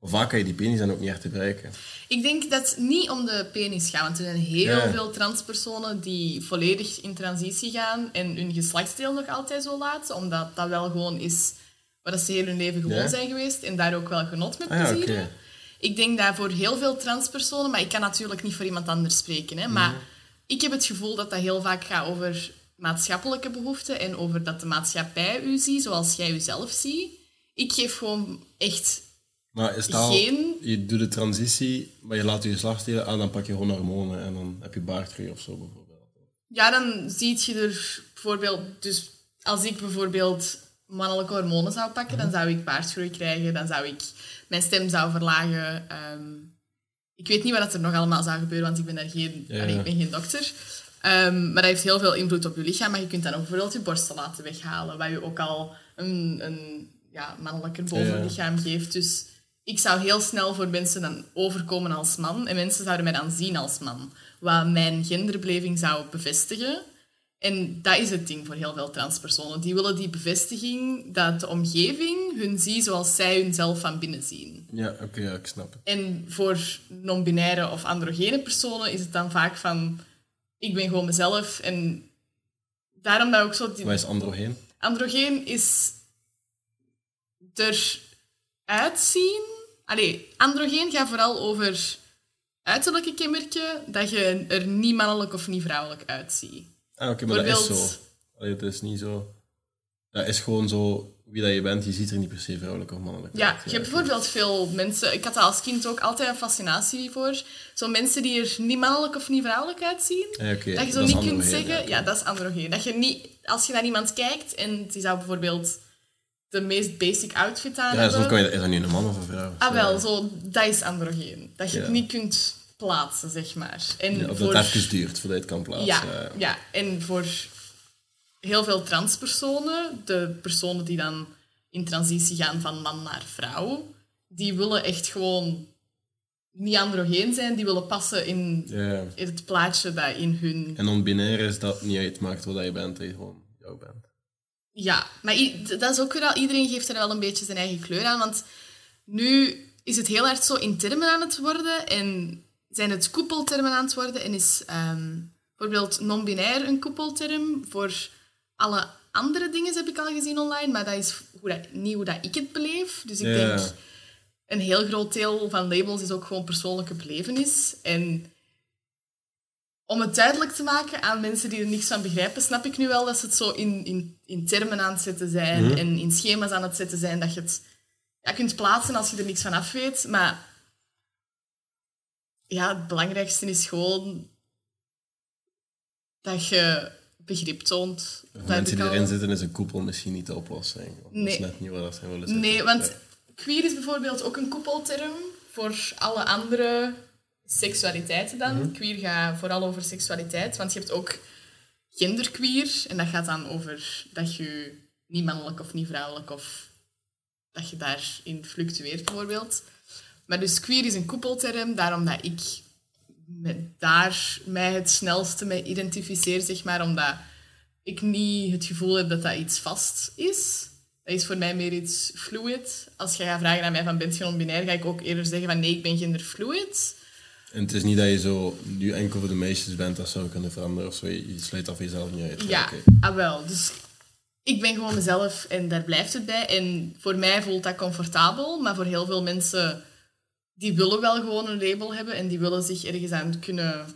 Maar vaak kan je die penis dan ook niet echt gebruiken. Ik denk dat het niet om de penis gaat, want er zijn heel Ja. veel transpersonen die volledig in transitie gaan en hun geslachtsdeel nog altijd zo laten, omdat dat wel gewoon is wat ze heel hun leven gewoon Ja. zijn geweest en daar ook wel genot met Ah oké. Ik denk dat voor heel veel transpersonen, maar ik kan natuurlijk niet voor iemand anders spreken, hè, maar ik heb het gevoel dat dat heel vaak gaat over maatschappelijke behoeften en over dat de maatschappij u ziet zoals jij jezelf ziet. Ik geef gewoon echt Maar stel, Geen- je doet de transitie, maar je laat je geslachtsdelen aan, dan pak je gewoon hormonen en dan heb je baardgroei of zo bijvoorbeeld. Ja, dan ziet je er bijvoorbeeld... Dus als ik bijvoorbeeld mannelijke hormonen zou pakken, dan zou ik baardgroei krijgen, dan zou ik mijn stem zou verlagen. ehm, ik weet niet wat er nog allemaal zou gebeuren, want ik ben, daar geen, Ja, allee, ja. ik ben geen dokter. Ehm, maar dat heeft heel veel invloed op je lichaam. Maar je kunt dan ook bijvoorbeeld je borsten laten weghalen, wat je ook al een, een ja, mannelijker bovenlichaam geeft. Dus ik zou heel snel voor mensen dan overkomen als man. En mensen zouden mij dan zien als man. Wat mijn genderbeleving zou bevestigen. En dat is het ding voor heel veel transpersonen. Die willen die bevestiging dat de omgeving hun ziet zoals zij hunzelf van binnen zien. Ja, oké, ja, ik snap het. En voor non-binaire of androgene personen is het dan vaak van... Ik ben gewoon mezelf. En daarom dat ook zo... Die, Wat is androgeen? androgeen is eruit zien. Allee, androgeen gaat vooral over uiterlijke kenmerken, dat je er niet mannelijk of niet vrouwelijk uitziet. Ah, oké, maar dat is zo. Allee, het is niet zo... Dat is gewoon zo wie dat je bent. Je ziet er niet per se vrouwelijk of mannelijk Ja, uit. je hebt bijvoorbeeld veel mensen... Ik had daar als kind ook altijd een fascinatie voor. Zo mensen die er niet mannelijk of niet vrouwelijk uitzien. Ah, Dat je zo dat niet kunt zeggen... ja. Ja, dat is androgeen. Dat je niet... Als je naar iemand kijkt en die zou bijvoorbeeld de meest basic outfit aan Ja, hebben... soms kan je... Is dat nu een man of een vrouw? Ah, wel, zo, dat is androgeen. Dat je Ja. het niet kunt plaatsen, zeg maar. En Ja, of voor, dat het even duurt voordat je het kan plaatsen. ja, ja. en voor heel veel transpersonen, de personen die dan in transitie gaan van man naar vrouw, die willen echt gewoon niet androgeen zijn, die willen passen in, het plaatje dat in hun... En non-binair is dat niet uitmaakt wat je bent, dat je gewoon jou bent. Ja, maar dat is ook weer al... Iedereen geeft er wel een beetje zijn eigen kleur aan, want nu is het heel hard zo in termen aan het worden en zijn het koepeltermen aan het worden en is ehm, bijvoorbeeld non-binair een koepelterm. Voor alle andere dingen heb ik al gezien online, maar dat is hoe dat, niet hoe dat ik het beleef. Dus ik denk, een heel groot deel van labels is ook gewoon persoonlijke belevenis. En om het duidelijk te maken aan mensen die er niks van begrijpen, snap ik nu wel dat ze het zo in, in, in termen aan het zetten zijn Mhm. en in schema's aan het zetten zijn, dat je het ja, kunt plaatsen als je er niks van af weet. Maar ja, het belangrijkste is gewoon dat je begrip toont. Dat mensen die al- erin zitten is een koepel misschien niet de oplossing. Want Dat Nee. is net niet waar dat willen zitten. Nee, want queer is bijvoorbeeld ook een koepelterm voor alle andere seksualiteiten dan. Mhm. Queer gaat vooral over seksualiteit, want je hebt ook genderqueer. En dat gaat dan over dat je niet mannelijk of niet vrouwelijk of dat je daarin fluctueert bijvoorbeeld. Maar dus queer is een koepelterm, daarom dat ik met daar mij het snelste mee identificeer, zeg maar, omdat ik niet het gevoel heb dat dat iets vast is. Dat is voor mij meer iets fluid. Als je gaat vragen aan mij van bent je non-binair, ga ik ook eerder zeggen van nee, ik ben genderfluid. En het is niet dat je zo nu enkel voor de meisjes bent, dat zou kunnen veranderen of zo. Je sluit af jezelf niet uit. Ja, Oké. ah, wel. Dus ik ben gewoon mezelf en daar blijft het bij. En voor mij voelt dat comfortabel, maar voor heel veel mensen die willen wel gewoon een label hebben en die willen zich ergens aan kunnen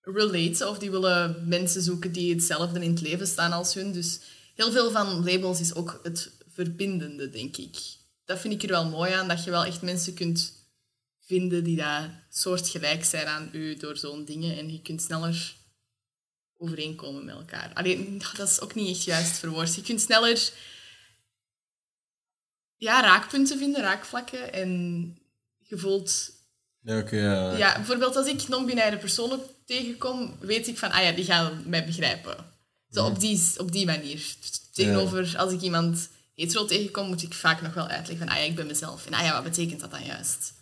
relaten of die willen mensen zoeken die hetzelfde in het leven staan als hun. Dus heel veel van labels is ook het verbindende, denk ik. Dat vind ik er wel mooi aan, dat je wel echt mensen kunt vinden die daar soortgelijk zijn aan u door zo'n dingen en je kunt sneller overeenkomen met elkaar. Alleen, dat is ook niet echt juist verwoord. Je kunt sneller ja, raakpunten vinden, raakvlakken. En je voelt... Ja, oké. ja. Ja, bijvoorbeeld als ik non-binaire personen tegenkom, weet ik van, ah ja, die gaan mij begrijpen. Zo op die, op die manier. Tegenover, als ik iemand hetero tegenkom, moet ik vaak nog wel uitleggen van, ah ja, ik ben mezelf. En ah ja, wat betekent dat dan juist?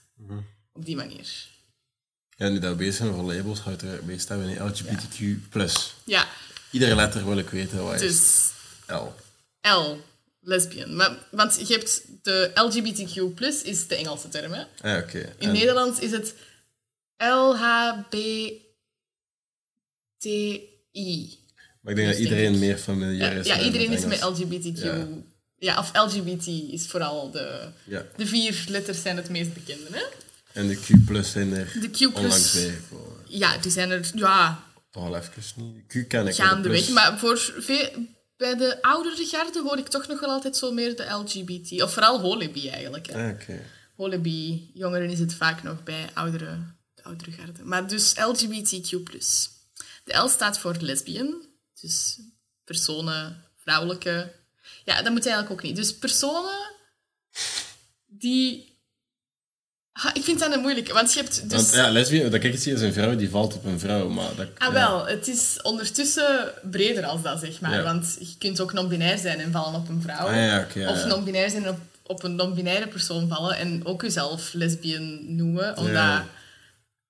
Op die manier. Ja, nu dat we bezig zijn over labels, houdt er bezig staan in LGBTQ+. Ja, Iedere letter wil ik weten wat is dus... L. L, lesbian. Maar, want je hebt de LGBTQ+, is de Engelse term. Hè? Ah, oké. In En- Nederlands is het LHBTI. Maar ik denk dat Dus denk iedereen ik. meer familiair is ja, iedereen is met. LGBTQ. Ja. Ja. of LGBT is vooral de... Ja. De vier letters zijn het meest bekende. Hè? En de Q zijn er De Q+. onlangs bijgekomen. Ja, die zijn er... Ja, Toch al even niet. Q ken ik gaandeweg. plus- Maar voor veel, bij de oudere garde hoor ik toch nog wel altijd zo meer de LGBT. Of vooral holibi eigenlijk. Hè. Ah, oké. Holibi, jongeren is het vaak nog bij oudere, de oudere garde. Maar dus LGBTQ+. De L staat voor lesbian, dus personen, vrouwelijke. Ja, dat moet eigenlijk ook niet. Dus personen die... Ha, ik vind dat een moeilijke, want je hebt dus... Want ja, lesbian, dat kijk je zie, is een vrouw die valt op een vrouw, maar dat... Ah, ja. wel. Het is ondertussen breder als dat, zeg maar. Ja. Want je kunt ook non-binair zijn en vallen op een vrouw. Ah, ja, of non-binair zijn en op, op een non-binaire persoon vallen. En ook jezelf lesbian noemen. Omdat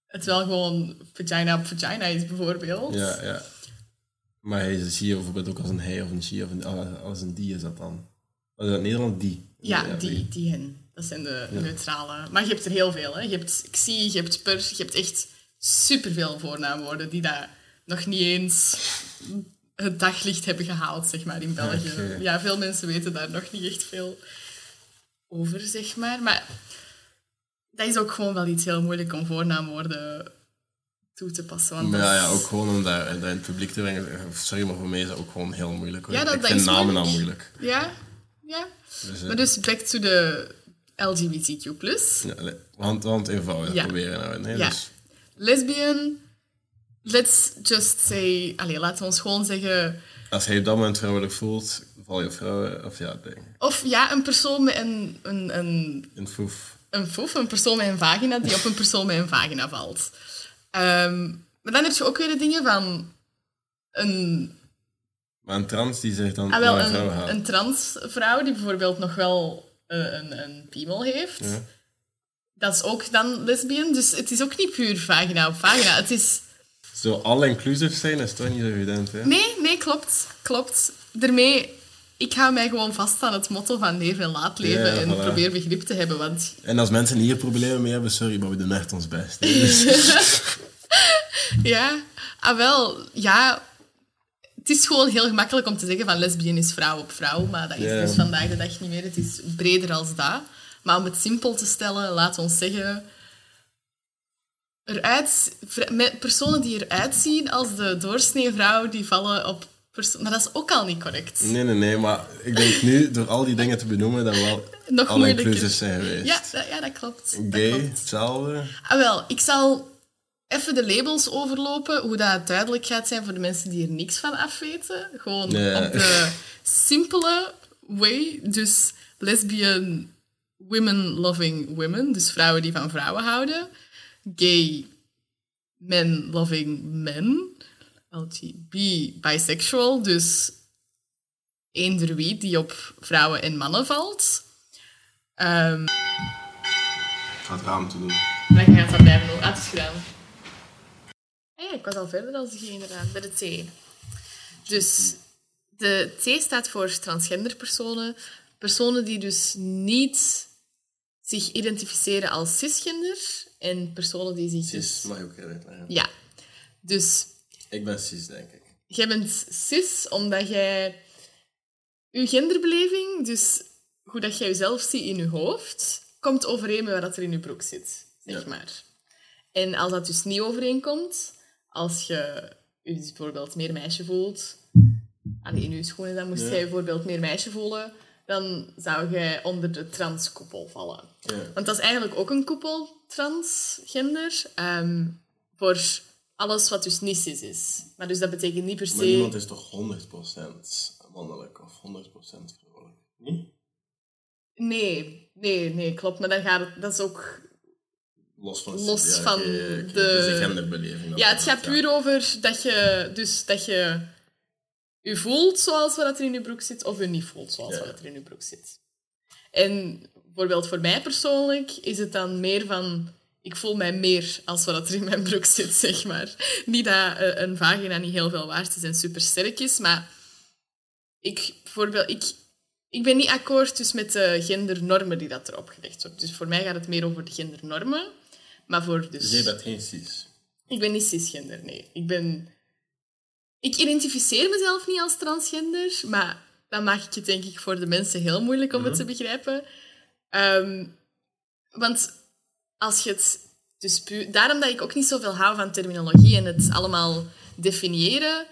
het wel gewoon vagina op vagina is, bijvoorbeeld. Ja, ja. Maar hij zie je bijvoorbeeld ook als een hij of een she of een, als een die is dat dan. Is dat Nederland? Die. Ja, die. die hen. Dat zijn de neutrale. Maar je hebt er heel veel. Hè. Je hebt xi, je hebt per, je hebt echt superveel voornaamwoorden die daar nog niet eens het daglicht hebben gehaald, zeg maar, in België. Oké. Ja, veel mensen weten daar nog niet echt veel over, zeg maar. Maar dat is ook gewoon wel iets heel moeilijk om voornaamwoorden toe te passen. Want Maar ja, ja, ook gewoon om dat, dat in het publiek te brengen. Sorry, maar voor mij is dat ook gewoon heel moeilijk. Hoor. Ja, dat- ik dat vind is namen al moeilijk. moeilijk. Ja, ja. Dus, eh, Maar dus back to de LGBTQ+. ja, want, want eenvoudig Ja. proberen. Nou, nee, Ja. dus, Lesbian, let's just say... Allee, laten we ons gewoon zeggen... als hij op dat moment vrouwelijk voelt, val je op vrouwen. Of ja, ding. Of ja, een persoon met een, een, een, het foef. een foef, een persoon met een vagina, die op een persoon met een vagina valt. Ehm, maar dan heb je ook weer de dingen van... Een, Maar een trans die zich dan ah, wel, een een, een transvrouw die bijvoorbeeld nog wel eh, een, een piemel heeft. Ja. Dat is ook dan lesbian. Dus het is ook niet puur vagina op vagina. Het is... Zo all-inclusive zijn is toch niet zo evident, hè? Nee, nee, klopt. Klopt. Daarmee, ik hou mij gewoon vast aan het motto van leven en laat leven Ja, en voilà. probeer begrip te hebben. Want En als mensen hier problemen mee hebben, sorry, maar we doen echt ons best. ja, ah wel, ja. Het is gewoon heel gemakkelijk om te zeggen van lesbien is vrouw op vrouw, maar dat is dus vandaag de dag niet meer. Het is breder als dat. Maar om het simpel te stellen, laat ons zeggen... Eruit, personen die eruit zien als de doorsnee vrouw, die vallen op... Maar dat is ook al niet correct. nee, nee, nee, maar ik denk nu, door al die dingen te benoemen, dat we wel Nog al inclusief zijn geweest. Ja, dat, ja, dat klopt. Dat Gay, klopt. hetzelfde. Ah, wel, ik zal even de labels overlopen, hoe dat duidelijk gaat zijn voor de mensen die er niks van afweten. Gewoon Ja. op de simpele way. Dus lesbian, women-loving women, dus vrouwen die van vrouwen houden. Gay, men-loving men. LGB, bisexual, dus eender wie die op vrouwen en mannen valt. Ehm, Ik ga het raam te doen. dan gaat dat blijven nog uit is gedaan. Ja, ik was al verder als G inderdaad, bij de T. Dus de T staat voor transgender personen. Personen die dus niet zich identificeren als cisgender. En personen die zich Cis, dus... mag je ook uitleggen. Ja. Dus Ik ben cis, denk ik. jij bent cis omdat jij... Je genderbeleving, dus hoe dat jij jezelf ziet in je hoofd, komt overeen met wat er in je broek zit, zeg Ja. maar. En als dat dus niet overeenkomt, als je je dus bijvoorbeeld meer meisje voelt, aan in je schoenen, dan moest Ja. jij bijvoorbeeld meer meisje voelen, dan zou jij onder de transkoepel vallen. Ja. Want dat is eigenlijk ook een koepel, transgender, ehm, voor alles wat dus niet cis is. Maar dus dat betekent niet per se... Maar niemand is toch 100% mannelijk of 100% vrouwelijk? Niet? Nee, nee, nee, klopt. Maar dan gaat het, dat is ook... Los van, Los ja, van de- Dus de genderbeleving. Ja, het gaat puur over dat je, dus dat je je voelt zoals wat er in je broek zit, of je niet voelt zoals wat er in je broek zit. En bijvoorbeeld voor mij persoonlijk is het dan meer van... Ik voel mij meer als wat er in mijn broek zit, zeg maar. Niet dat eh, een vagina niet heel veel waard is en super sterk is, maar ik, bijvoorbeeld, ik, ik ben niet akkoord dus met de gendernormen die dat erop gelegd wordt. Dus voor mij gaat het meer over de gendernormen. Maar voor dus... Dus jij bent geen cis. Ik ben niet cisgender, nee. Ik ben... Ik identificeer mezelf niet als transgender, maar dan maak ik het denk ik voor de mensen heel moeilijk om het te begrijpen. Ehm, want als je het... Dus daarom dat ik ook niet zoveel hou van terminologie en het allemaal definiëren.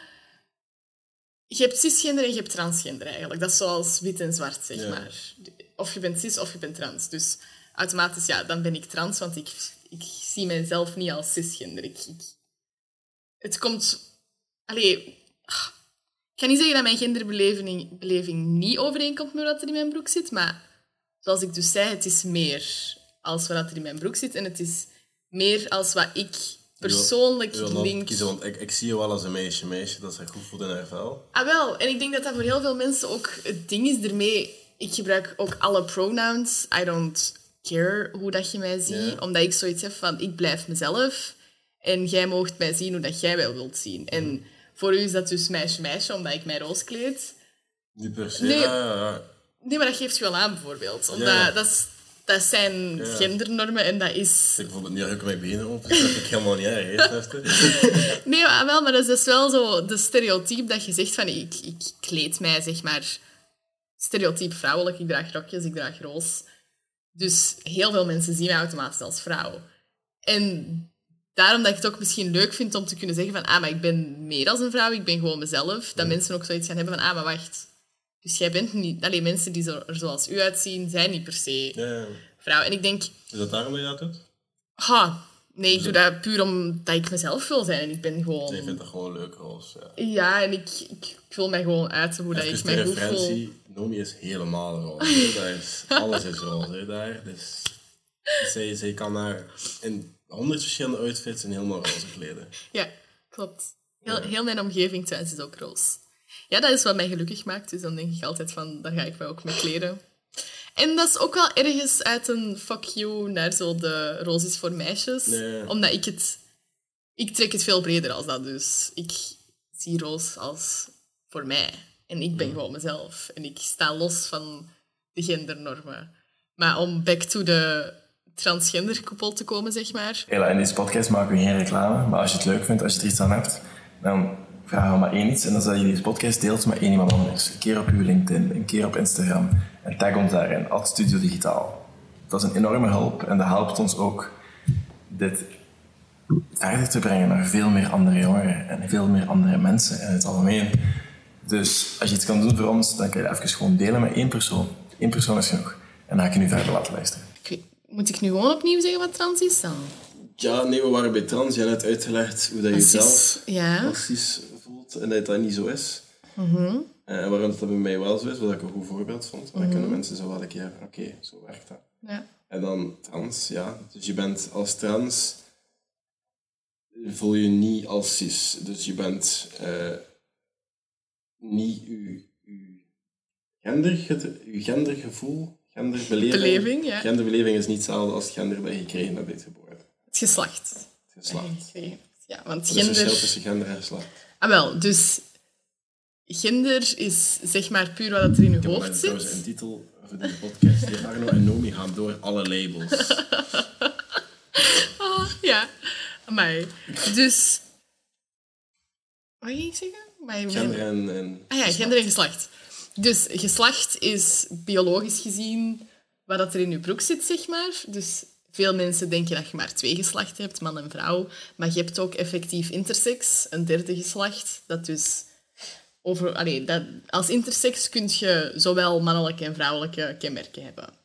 Je hebt cisgender en je hebt transgender eigenlijk. Dat is zoals wit en zwart, zeg Ja. maar. Of je bent cis of je bent trans. Dus automatisch, ja, dan ben ik trans, want ik, ik zie mezelf niet als cisgender. Ik, ik, het komt... Allee, ah, ik ga niet zeggen dat mijn genderbeleving beleving niet overeenkomt met wat er in mijn broek zit, maar zoals ik dus zei, het is meer als wat er in mijn broek zit en het is meer als wat ik persoonlijk wil link... kiezen, want ik, ik zie je wel als een meisje, meisje dat zich goed voelt in haar vel. Ah, wel. En ik denk dat dat voor heel veel mensen ook het ding is ermee. Ik gebruik ook alle pronouns. I don't care hoe dat je mij ziet. Ja. Omdat ik zoiets heb van, ik blijf mezelf. En jij moogt mij zien hoe dat jij mij wilt zien. En voor u is dat dus meisje-meisje, omdat ik mij roos kleed. Niet per se. Nee. Ja, maar dat geeft je wel aan, bijvoorbeeld. Omdat Ja. dat, is, dat zijn gendernormen en dat is... Ik bijvoorbeeld nu ook mijn benen op, dat vind ik helemaal niet erg. Nee, maar wel, maar dat is dus wel zo de stereotype dat je zegt van ik, ik kleed mij, zeg maar, stereotype vrouwelijk. Ik draag rokjes, ik draag roos. Dus heel veel mensen zien mij automatisch als vrouw. En daarom dat ik het ook misschien leuk vind om te kunnen zeggen van ah, maar ik ben meer als een vrouw, ik ben gewoon mezelf. Dat mensen ook zoiets gaan hebben van ah, maar wacht. Dus jij bent niet... Alleen mensen die zo, er zoals u uitzien, zijn niet per se vrouw. En ik denk, Is dat daarom dat je dat doet? ha, nee, ik doe dat puur omdat ik mezelf wil zijn. En ik ben gewoon... Ik vind dat gewoon leuk als. Ja. Ja, en ik, ik, ik wil mij gewoon uiten hoe dat ik mij goed voel. referentie, Nomi is helemaal roze. Dat is, alles is roze daar. Dus zij, zij kan daar in honderd verschillende outfits en helemaal roze kleden. Ja, klopt. Heel, heel mijn omgeving thuis is ook roos. Ja, dat is wat mij gelukkig maakt. Dus dan denk ik altijd van, daar ga ik mij ook mee kleden. En dat is ook wel ergens uit een fuck you naar zo de roos is voor meisjes. Nee. Omdat ik het... Ik trek het veel breder als dat, dus. Ik zie roos als voor mij. En ik ben gewoon mezelf. En ik sta los van de gendernormen. Maar om back to de transgenderkoepel te komen, zeg maar. Hela, in deze podcast maken we geen reclame, maar als je het leuk vindt, als je er iets aan hebt, dan vragen we maar één iets. En dat is dat je deze podcast deelt met één iemand anders. Een keer op uw LinkedIn, een keer op Instagram. En tag ons daarin, at Studio Digitaal. Dat is een enorme hulp en dat helpt ons ook dit verder te brengen naar veel meer andere jongeren en veel meer andere mensen in het algemeen. Dus als je iets kan doen voor ons, dan kan je dat even gewoon delen met één persoon. Eén persoon is genoeg. En dan ga ik je nu verder laten luisteren. Moet ik nu gewoon opnieuw zeggen wat trans is dan? Ja, nee, we waren bij trans. Je hebt net uitgelegd hoe dat je jezelf ja. als en dat dat niet zo is. Eh, En waarom dat bij mij wel zo is, wat ik een goed voorbeeld vond. Maar dan kunnen mensen zo wel een keer, oké, zo werkt dat. ja. En dan trans, ja. Dus je bent als trans, voel je niet als cis. Dus je bent eh, niet je, je, gender, je gendergevoel, genderbeleving. Beleving, ja. Genderbeleving is niet hetzelfde als het gender dat je gekregen hebt bij het geboorte. Het geslacht. Het geslacht. Ja, want is het verschil gender... tussen gender en geslacht? Ah, wel, dus gender is zeg maar puur wat er in heb hoofd zit. een titel voor deze podcast. Die Arno en Nomi gaan door alle labels. Ah, ja, amai. Dus... Wat ging ik zeggen? Maar, Gender en... en Ah ja, gender en geslacht. Dus geslacht is biologisch gezien wat dat er in je broek zit, zeg maar. Dus veel mensen denken dat je maar twee geslachten hebt, man en vrouw. Maar je hebt ook effectief intersex, een derde geslacht. Dat dus over, allee, dat, als intersex kun je zowel mannelijke en vrouwelijke kenmerken hebben.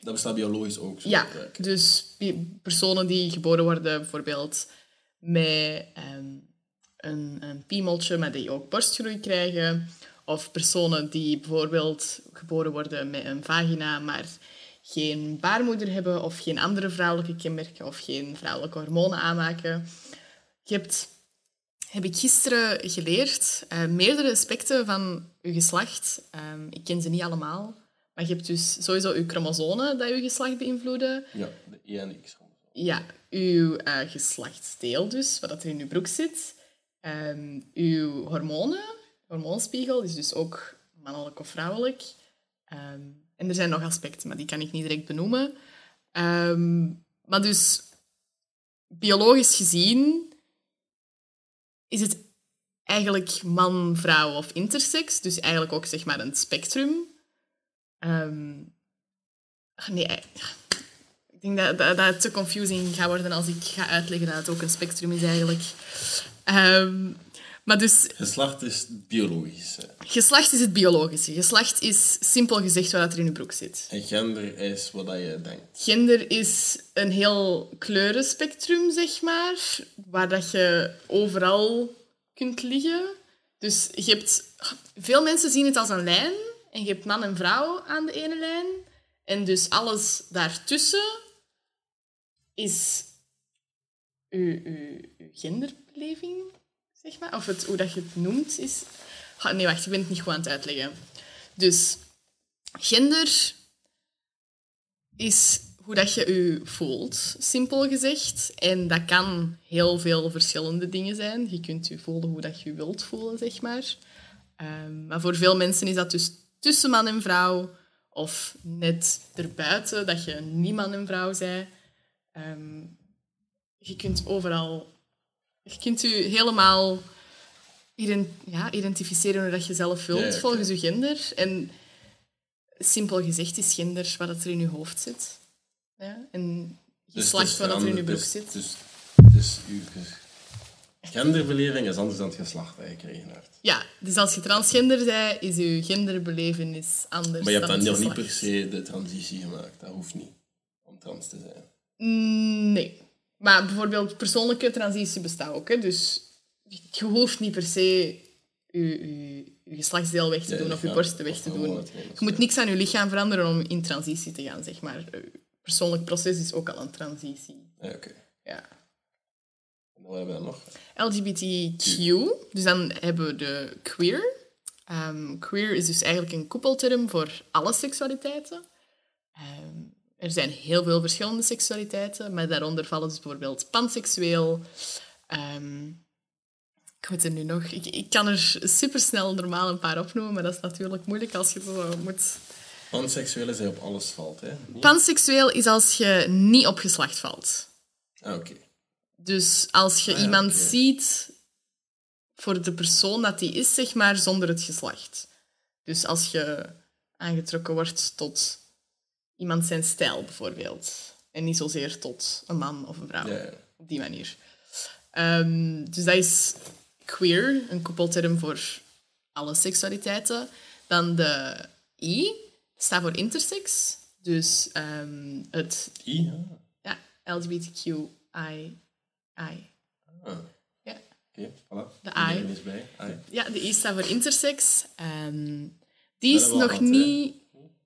Dat bestaat biologisch ook. Zo. Ja, dus personen die geboren worden bijvoorbeeld met ehm, een, een piemeltje, maar die ook borstgroei krijgen. Of personen die bijvoorbeeld geboren worden met een vagina, maar geen baarmoeder hebben of geen andere vrouwelijke kenmerken of geen vrouwelijke hormonen aanmaken. Je hebt, heb ik gisteren geleerd, eh, meerdere aspecten van je geslacht. Ehm, ik ken ze niet allemaal. Maar je hebt dus sowieso je chromosomen dat je geslacht beïnvloeden. Ja, de E en X. Ja, uw eh, geslachtsdeel dus, wat dat er in uw broek zit. Ehm, uw hormonen, hormoonspiegel, is dus ook mannelijk of vrouwelijk. Ehm, en er zijn nog aspecten, maar die kan ik niet direct benoemen. Ehm, maar dus, biologisch gezien is het eigenlijk man, vrouw of intersex. Dus eigenlijk ook zeg maar een spectrum. Ehm, nee, eh, ik denk dat, dat, het te confusing gaat worden als ik ga uitleggen dat het ook een spectrum is eigenlijk. Ehm, maar dus, Geslacht is biologisch. hè. geslacht is het biologische. Geslacht is simpel gezegd wat er in je broek zit. En gender is wat dat je denkt. Gender is een heel kleurenspectrum, zeg maar, waar dat je overal kunt liggen. Dus je hebt... Veel mensen zien het als een lijn en je hebt man en vrouw aan de ene lijn. En dus alles daartussen is uw, uw genderbeleving, zeg maar. Of het, hoe dat je het noemt is... Nee, wacht, ik ben het niet goed aan het uitleggen. Dus gender is hoe dat je je voelt, simpel gezegd. En dat kan heel veel verschillende dingen zijn. Je kunt je voelen hoe dat je wilt voelen, zeg maar. Ehm, maar voor veel mensen is dat dus tussen man en vrouw. Of net erbuiten, dat je niet man en vrouw bent. Ehm, je kunt overal... Je kunt je helemaal ident- ja, identificeren hoe dat je zelf wilt, Ja, volgens je gender. En simpel gezegd is gender wat dat er in je hoofd zit. Ja? En Dus geslacht wat dat er in je broek Dus- zit. Dus, dus uw genderbeleving is anders dan het geslacht dat je gekregen hebt. Ja, dus als je transgender bent, is je genderbelevenis anders Maar je hebt dan dan nog niet per se de transitie gemaakt. Dat hoeft niet om trans te zijn. Mm, Nee. Maar bijvoorbeeld persoonlijke transitie bestaat ook. Hè? Dus je hoeft niet per se je, je, je geslachtsdeel weg te Ja, doen of je borsten weg te doen. Je moet niks aan je lichaam veranderen om in transitie te gaan, zeg maar. Je persoonlijk proces is ook al een transitie. Ja, oké. Ja. En wat hebben we dan nog? LGBTQ, dus dan hebben we de queer. Ehm, queer is dus eigenlijk een koepelterm voor alle seksualiteiten. Ehm, er zijn heel veel verschillende seksualiteiten, maar daaronder vallen dus bijvoorbeeld panseksueel, ehm, Ik moet er nu nog... Ik, ik kan er supersnel normaal een paar opnoemen, maar dat is natuurlijk moeilijk als je zo moet... Panseksueel is hij op alles valt, hè? Panseksueel is als je niet op geslacht valt. Ah, oké. Dus als je Ah ja, iemand ziet voor de persoon dat die is, zeg maar, zonder het geslacht. Dus als je aangetrokken wordt tot iemand zijn stijl, bijvoorbeeld. En niet zozeer tot een man of een vrouw. Ja, ja. Op die manier. Ehm, dus dat is queer, een koepelterm voor alle seksualiteiten. Dan de I staat voor intersex. Dus ehm, het I, ah. ja, LGBTQI. I. Ja. Oké, voilà. De I. Is bij. I. Ja, de I staat voor intersex. Ehm, die is nog niet...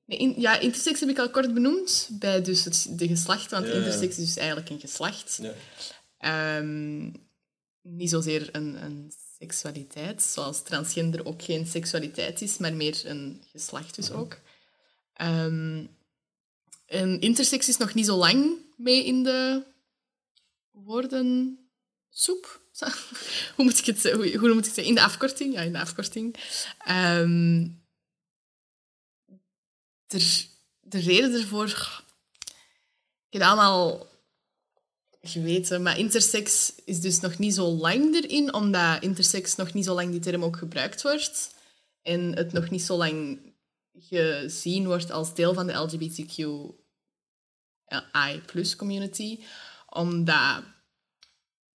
In- ja, intersex heb ik al kort benoemd bij dus het, de geslacht, want Ja, ja. intersex is dus eigenlijk een geslacht. Ja. Ehm, niet zozeer een, een seksualiteit, zoals transgender ook geen seksualiteit is, maar meer een geslacht dus ook. Ehm, en intersex is nog niet zo lang mee in de woordensoep. Hoe, moet ik het, hoe, hoe moet ik het zeggen? In de afkorting. Ja, in de afkorting. Ehm, de reden ervoor... Ik heb allemaal geweten, maar intersex is dus nog niet zo lang erin, omdat intersex nog niet zo lang die term ook gebruikt wordt. En het nog niet zo lang gezien wordt als deel van de LGBTQI community. Omdat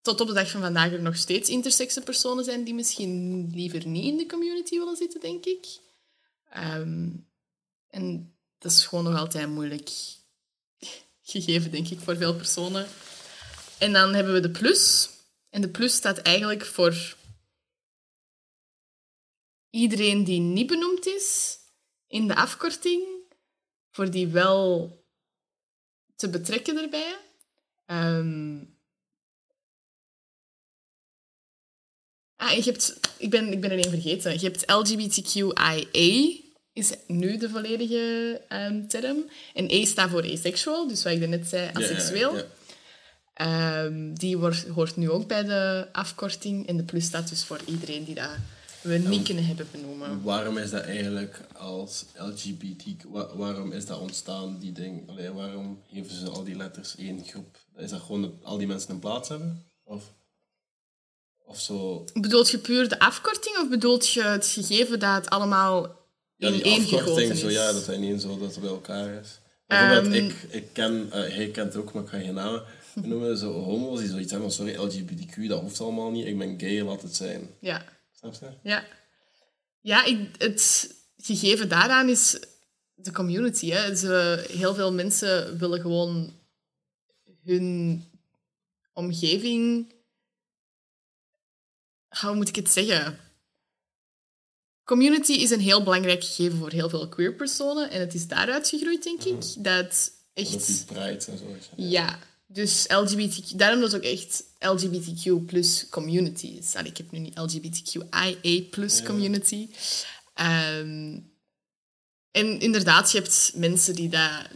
tot op de dag van vandaag er nog steeds intersexe personen zijn die misschien liever niet in de community willen zitten, denk ik. Ehm, en dat is gewoon nog altijd moeilijk gegeven, denk ik, voor veel personen. En dan hebben we de plus. En de plus staat eigenlijk voor iedereen die niet benoemd is in de afkorting, voor die wel te betrekken erbij. Ehm, Ah, je hebt, ik, ben, ik ben er één vergeten. Je hebt LGBTQIA, is nu de volledige ehm, term. En A staat voor asexual, dus wat ik net zei, asexueel. Ja, ja, Ehm, die wordt, hoort nu ook bij de afkorting. En de plus staat dus voor iedereen die dat we niet kunnen hebben benoemen. Waarom is dat eigenlijk als LGBT... wa- waarom is dat ontstaan, die ding? Allee, waarom geven ze al die letters één groep? Is dat gewoon dat al die mensen een plaats hebben? Of, of zo... Bedoelt je puur de afkorting of bedoelt je het gegeven dat het allemaal Ja, die afkorting, zo, ja, dat hij niet zo dat het bij elkaar is. Bijvoorbeeld, Ehm. ik, ik ken, eh, hij kent ook, maar ik ga geen namen noemen, zo homo's die zoiets hebben sorry, LGBTQ, dat hoeft allemaal niet, ik ben gay, laat het zijn. Ja, Snap je? ja. Ja, ik, het gegeven daaraan is de community. Hè. Ze, heel veel mensen willen gewoon hun omgeving... Hoe moet ik het zeggen? Community is een heel belangrijk gegeven voor heel veel queer personen. En het is daaruit gegroeid, denk ik. Dat Dat echt... pride en zo. Ja, dus LGBTQ, daarom dat ook echt LGBTQ plus community is. Allee, ik heb nu niet LGBTQIA plus community. Ehm, en inderdaad, je hebt mensen die daar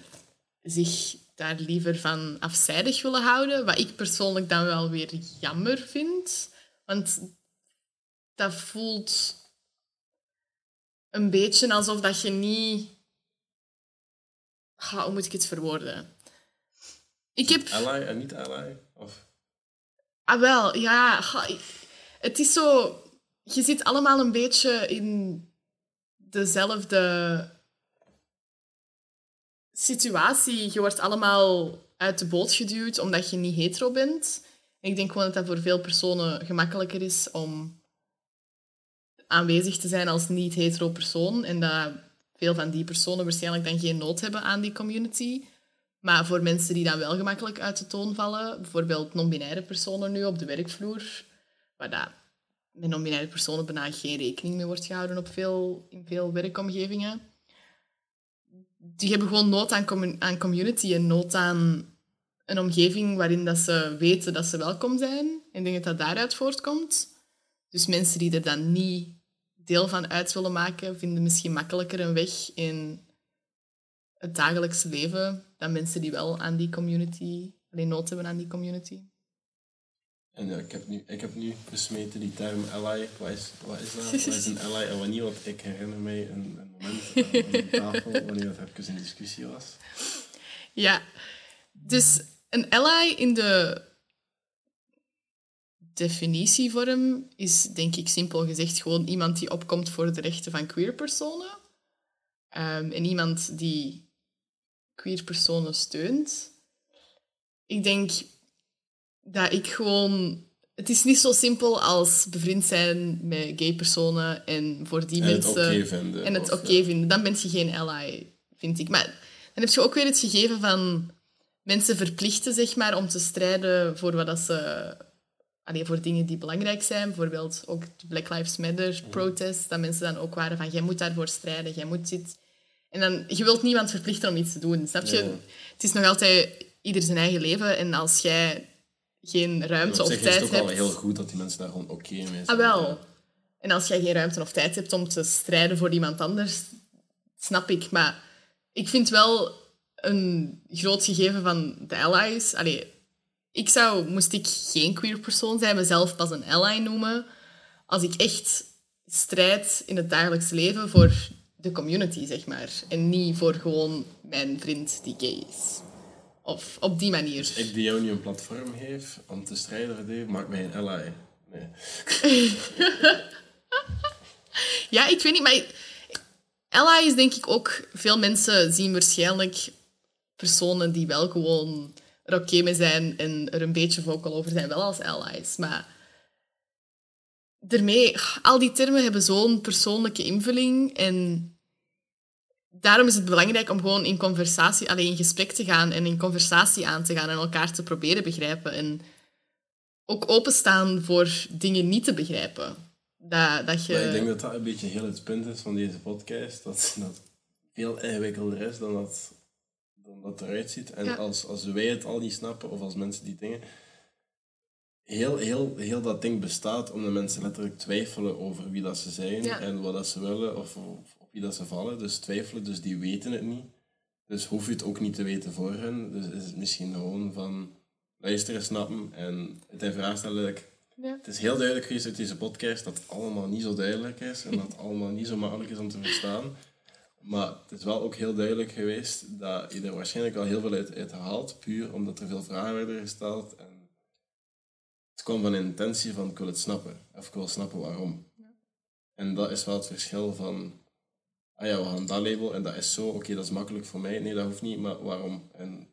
zich daar liever van afzijdig willen houden. Wat ik persoonlijk dan wel weer jammer vind. Want dat voelt een beetje alsof dat je niet... Hoe moet ik het verwoorden? Ik heb... Ally en niet ally? Of... Ah, wel, ja. Het is zo... Je zit allemaal een beetje in dezelfde situatie. Je wordt allemaal uit de boot geduwd omdat je niet hetero bent. En ik denk gewoon dat dat voor veel personen gemakkelijker is om aanwezig te zijn als niet-hetero persoon. En dat veel van die personen waarschijnlijk dan geen nood hebben aan die community. Maar voor mensen die dan wel gemakkelijk uit de toon vallen, bijvoorbeeld non-binaire personen nu op de werkvloer, waar dat met non-binaire personen bijna geen rekening mee wordt gehouden op veel, in veel werkomgevingen, die hebben gewoon nood aan, aan community en nood aan een omgeving waarin dat ze weten dat ze welkom zijn. En denk dat daaruit voortkomt. Dus mensen die er dan niet deel van uit willen maken, vinden misschien makkelijker een weg in het dagelijkse leven dan mensen die wel aan die community, alleen nood hebben aan die community. En ja, ik heb nu, ik heb nu besmeten die term ally. Wat is, wat is dat? Wat is een ally en wat niet? Want ik herinner mij een, een moment aan de tafel wanneer dat even een discussie was. Ja, dus een ally in de definitievorm is denk ik simpel gezegd gewoon iemand die opkomt voor de rechten van queer personen. Ehm, en iemand die queer personen steunt. Ik denk dat ik gewoon... Het is niet zo simpel als bevriend zijn met gay personen en voor die En het mensen... oké vinden, En het oké vinden. Dan ben je geen ally, vind ik. Maar dan heb je ook weer het gegeven van mensen verplichten, zeg maar, om te strijden voor wat dat ze... Allee, voor dingen die belangrijk zijn. Bijvoorbeeld ook de Black Lives Matter protest. Dat mensen dan ook waren van, jij moet daarvoor strijden, jij moet dit... En dan, je wilt niemand verplichten om iets te doen, snap je? Ja. Het is nog altijd ieder zijn eigen leven. En als jij geen ruimte of zich is het tijd ook wel hebt... heel goed dat die mensen daar gewoon oké mee zijn. Ah, wel. En als jij geen ruimte of tijd hebt om te strijden voor iemand anders, snap ik. Maar ik vind wel een groot gegeven van de allies. Allee, ik zou, moest ik geen queer persoon zijn, mezelf pas een ally noemen. Als ik echt strijd in het dagelijks leven voor de community, zeg maar. En niet voor gewoon mijn vriend die gay is. Of op die manier. Ik die jou nu een platform geef om te strijden voor dit, maakt mij een ally. Nee. Ja, ik weet niet, maar ally is denk ik ook... Veel mensen zien waarschijnlijk personen die wel gewoon er oké mee zijn en er een beetje vocal over zijn, wel als allies. Maar daarmee, al die termen hebben zo'n persoonlijke invulling en daarom is het belangrijk om gewoon in conversatie, alleen in gesprek te gaan en in conversatie aan te gaan en elkaar te proberen begrijpen en ook openstaan voor dingen niet te begrijpen. Dat, dat je... Ik denk dat dat een beetje heel het punt is van deze podcast. Dat dat veel ingewikkelder is dan dat, dat eruit ziet. En Ja. als, als wij het al niet snappen, of als mensen die dingen... Heel, heel, heel dat ding bestaat omdat mensen letterlijk twijfelen over wie dat ze zijn Ja. en wat dat ze willen of, of op wie dat ze vallen. Dus twijfelen, dus die weten het niet. Dus hoef je het ook niet te weten voor hen. Dus is het misschien gewoon van luisteren, snappen en het in vraag stellen. Ja. het is heel duidelijk geweest uit deze podcast dat het allemaal niet zo duidelijk is en dat het allemaal niet zo makkelijk is om te verstaan. Maar het is wel ook heel duidelijk geweest dat je er waarschijnlijk al heel veel uit, uit haalt, puur omdat er veel vragen werden gesteld. En het kwam van een intentie van ik wil het snappen, of ik wil snappen waarom. En dat is wel het verschil van, ah ja, we gaan dat label en dat is zo, oké, dat is makkelijk voor mij. Nee, dat hoeft niet, maar waarom? En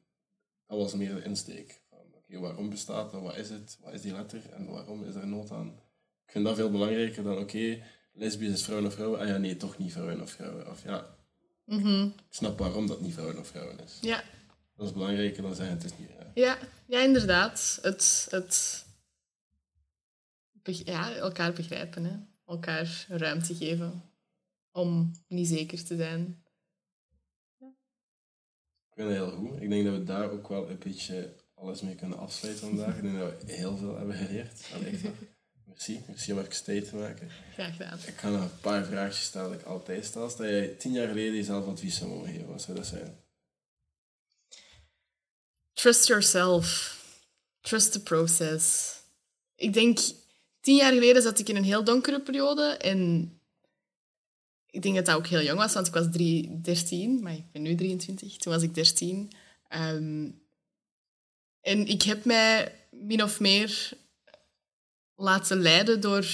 dat was meer de insteek. Van, oké, waarom bestaat dat? Wat is het? Wat is die letter? En waarom is er nood aan? Ik vind dat veel belangrijker dan, oké, lesbisch is vrouwen of vrouwen. Ah ja, nee, toch niet vrouwen of vrouwen. Of ja, Mhm. ik snap waarom dat niet vrouwen of vrouwen is. Ja. Dat is belangrijker dan zeggen het is niet. Ja. Ja, ja inderdaad. Het, het beg- ja, elkaar begrijpen, hè. elkaar ruimte geven om niet zeker te zijn. Ik vind dat heel goed. Ik denk dat we daar ook wel een beetje alles mee kunnen afsluiten vandaag. Ik denk dat we heel veel hebben geleerd. Allee. Merci. Merci om even tijd te maken. Graag gedaan. Ik ga nog een paar vraagjes stellen dat ik altijd stel. Stel jij tien jaar geleden jezelf advies zou mogen geven, wat zou dat zijn? Trust yourself. Trust the process. Ik denk, tien jaar geleden zat ik in een heel donkere periode en ik denk dat dat ook heel jong was, want ik was drie, 13, maar ik ben nu 23. Toen was ik 13. Ehm, en ik heb mij min of meer laten leiden door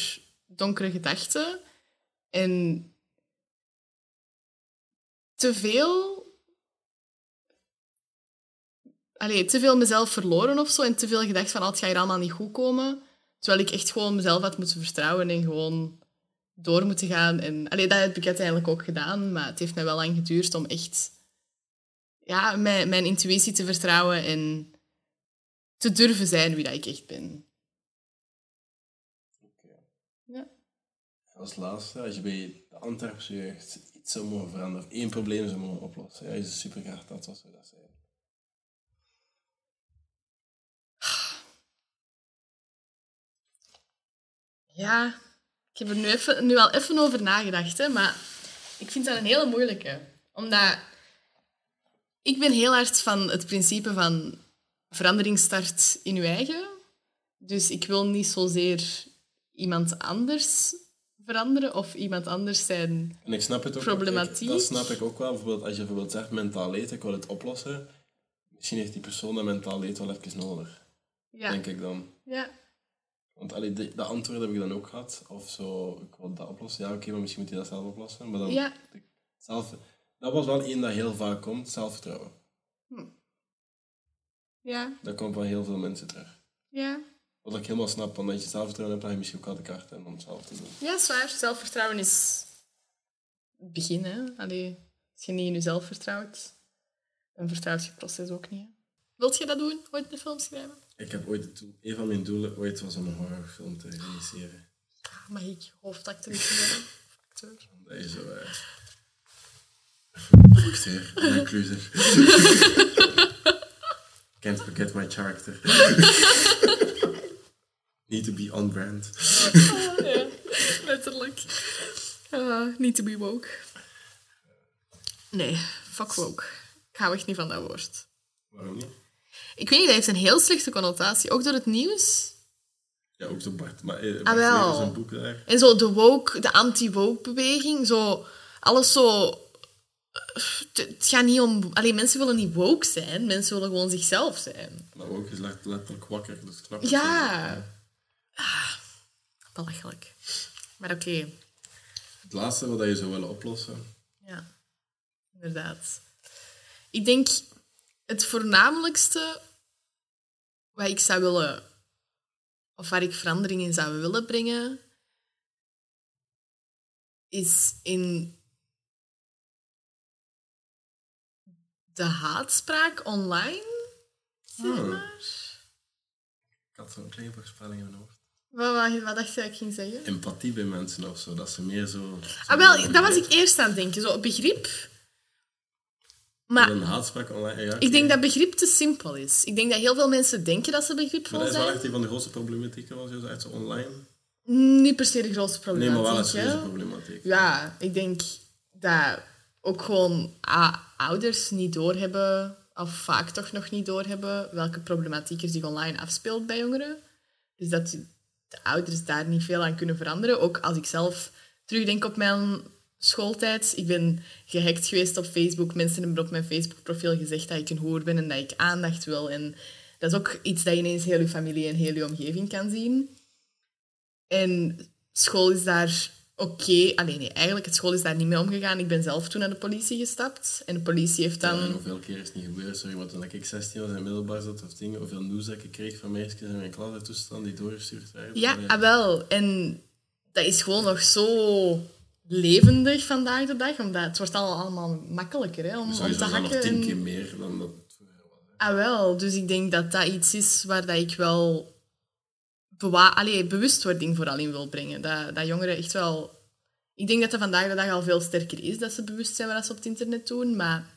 donkere gedachten en te veel allee, te veel mezelf verloren of zo en te veel gedacht van, oh, het gaat hier allemaal niet goed komen. Terwijl ik echt gewoon mezelf had moeten vertrouwen en gewoon door moeten gaan. En, allee, dat heb ik uiteindelijk ook gedaan, maar het heeft mij wel lang geduurd om echt ja, mijn, mijn intuïtie te vertrouwen en te durven zijn wie dat ik echt ben. Ja. Als laatste, als je bij de jeugd iets zou mogen veranderen of één probleem zou mogen oplossen, ja, is super graag dat, wat zou dat zijn? Ja, ik heb er nu, even, nu al even over nagedacht, hè, maar ik vind dat een hele moeilijke. Omdat ik ben heel hard van het principe van verandering start in je eigen. Dus ik wil niet zozeer iemand anders veranderen of iemand anders zijn. En ik snap het ook. Problematiek. dat snap ik ook wel. Bijvoorbeeld, als je bijvoorbeeld zegt mentaal leed, ik wil het oplossen. Misschien heeft die persoon dat mentaal leed wel even nodig. Ja. Denk ik dan. ja. Want allee, de, dat antwoord heb ik dan ook gehad. Of zo, ik wil dat oplossen. Ja, oké, maar misschien moet je dat zelf oplossen. Maar dan, Ja. zelf, dat was wel één dat heel vaak komt, zelfvertrouwen. Ja. Dat komt van heel veel mensen terug. Ja. Wat ik helemaal snap, want als je zelfvertrouwen hebt, dan heb je misschien ook al de kaart en om het zelf te doen. Ja, is waar. Zelfvertrouwen is het begin. Hè? Allee, als je niet in jezelf vertrouwt, dan vertrouwt je het proces ook niet. Hè? Wilt je dat doen? Ooit een film schrijven? Ik heb ooit het doel, een van mijn doelen ooit was om een horrorfilm te realiseren. Mag ik hoofdactrice worden? Acteur. Dat is zo... acteur, inclusive. Can't forget my character. Need to be on brand. ja, letterlijk. Uh, need to be woke. Nee, fuck woke. Ik hou echt niet van dat woord. Waarom niet? Ik weet niet, dat heeft een heel slechte connotatie. Ook door het nieuws. Ja, ook zo Bart. Maar eh, Bart Ah, wel. Boek daar. En zo de woke, de anti-woke-beweging. Zo, alles zo... Het het gaat niet om... Alleen mensen willen niet woke zijn. Mensen willen gewoon zichzelf zijn. Maar ook is let- letterlijk wakker, dus het Ja. Ah, belachelijk. Maar oké. Het laatste wat je zou willen oplossen. Ja, inderdaad. Ik denk het voornamelijkste wat ik zou willen, of waar ik verandering in zou willen brengen, is in de haatspraak online. Zeg Hmm. maar. Ik had zo'n kleine voorspelling in mijn hoofd. Wat, wat, dacht je dat ik ging zeggen? Empathie bij mensen of zo, dat ze meer zo... Ah, wel, dat was ik eerst aan het denken. Zo, begrip. Maar Een haatspraak online, ja. Ik denk dat begrip te simpel is. Ik denk dat heel veel mensen denken dat ze Maar begripvol dat is wel zijn. echt een van de grootste problematieken, was je zo echt zo online. Niet per se de grootste Nee, maar wel een problematiek. serieuze problematiek. Ja, ik denk dat ook gewoon a, ouders niet doorhebben, of vaak toch nog niet doorhebben, welke problematiek er zich online afspeelt bij jongeren. Dus dat de ouders daar niet veel aan kunnen veranderen. Ook als ik zelf terugdenk op mijn schooltijd. Ik ben gehackt geweest op Facebook. Mensen hebben op mijn Facebook-profiel gezegd dat ik een hoer ben en dat ik aandacht wil. En dat is ook iets dat je ineens heel je familie en heel je omgeving kan zien. En school is daar oké. Alleen nee, eigenlijk, het school is daar niet mee omgegaan. Ik ben zelf toen naar de politie gestapt. En de politie heeft dan... hoeveel keer is het niet gebeurd? Sorry, maar toen ik 16 was en middelbaar zat of dingen, hoeveel nieuws dat ik kreeg van meisjes in mijn klas toestand die doorgestuurd werden. Ja, ah, wel. En dat is gewoon nog zo levendig vandaag de dag. Omdat het wordt al allemaal makkelijker hè, om, om sowieso te nog tien en- keer meer dan dat het vroeger was. hè. Ah, wel. Dus ik denk dat dat iets is waar dat ik wel bewa bewustwording vooral in wil brengen. Dat, dat jongeren echt wel... Ik denk dat dat vandaag de dag al veel sterker is, dat ze bewust zijn wat ze op het internet doen, maar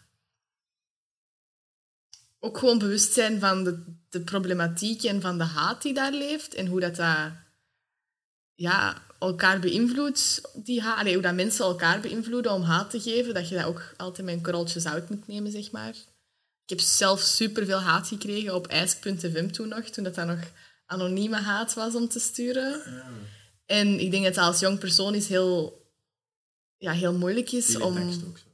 ook gewoon bewust zijn van de, de problematiek en van de haat die daar leeft en hoe dat, dat ja, elkaar beïnvloedt. Die haat. Allee, hoe dat mensen elkaar beïnvloeden om haat te geven, dat je dat ook altijd met een korreltje zout moet nemen, zeg maar. Ik heb zelf superveel haat gekregen op ijsk.fm toen nog, toen dat, dat nog anonieme haat was om te sturen. En ik denk dat dat als jong persoon is heel, ja, heel moeilijk is Die om... tekst ook zo.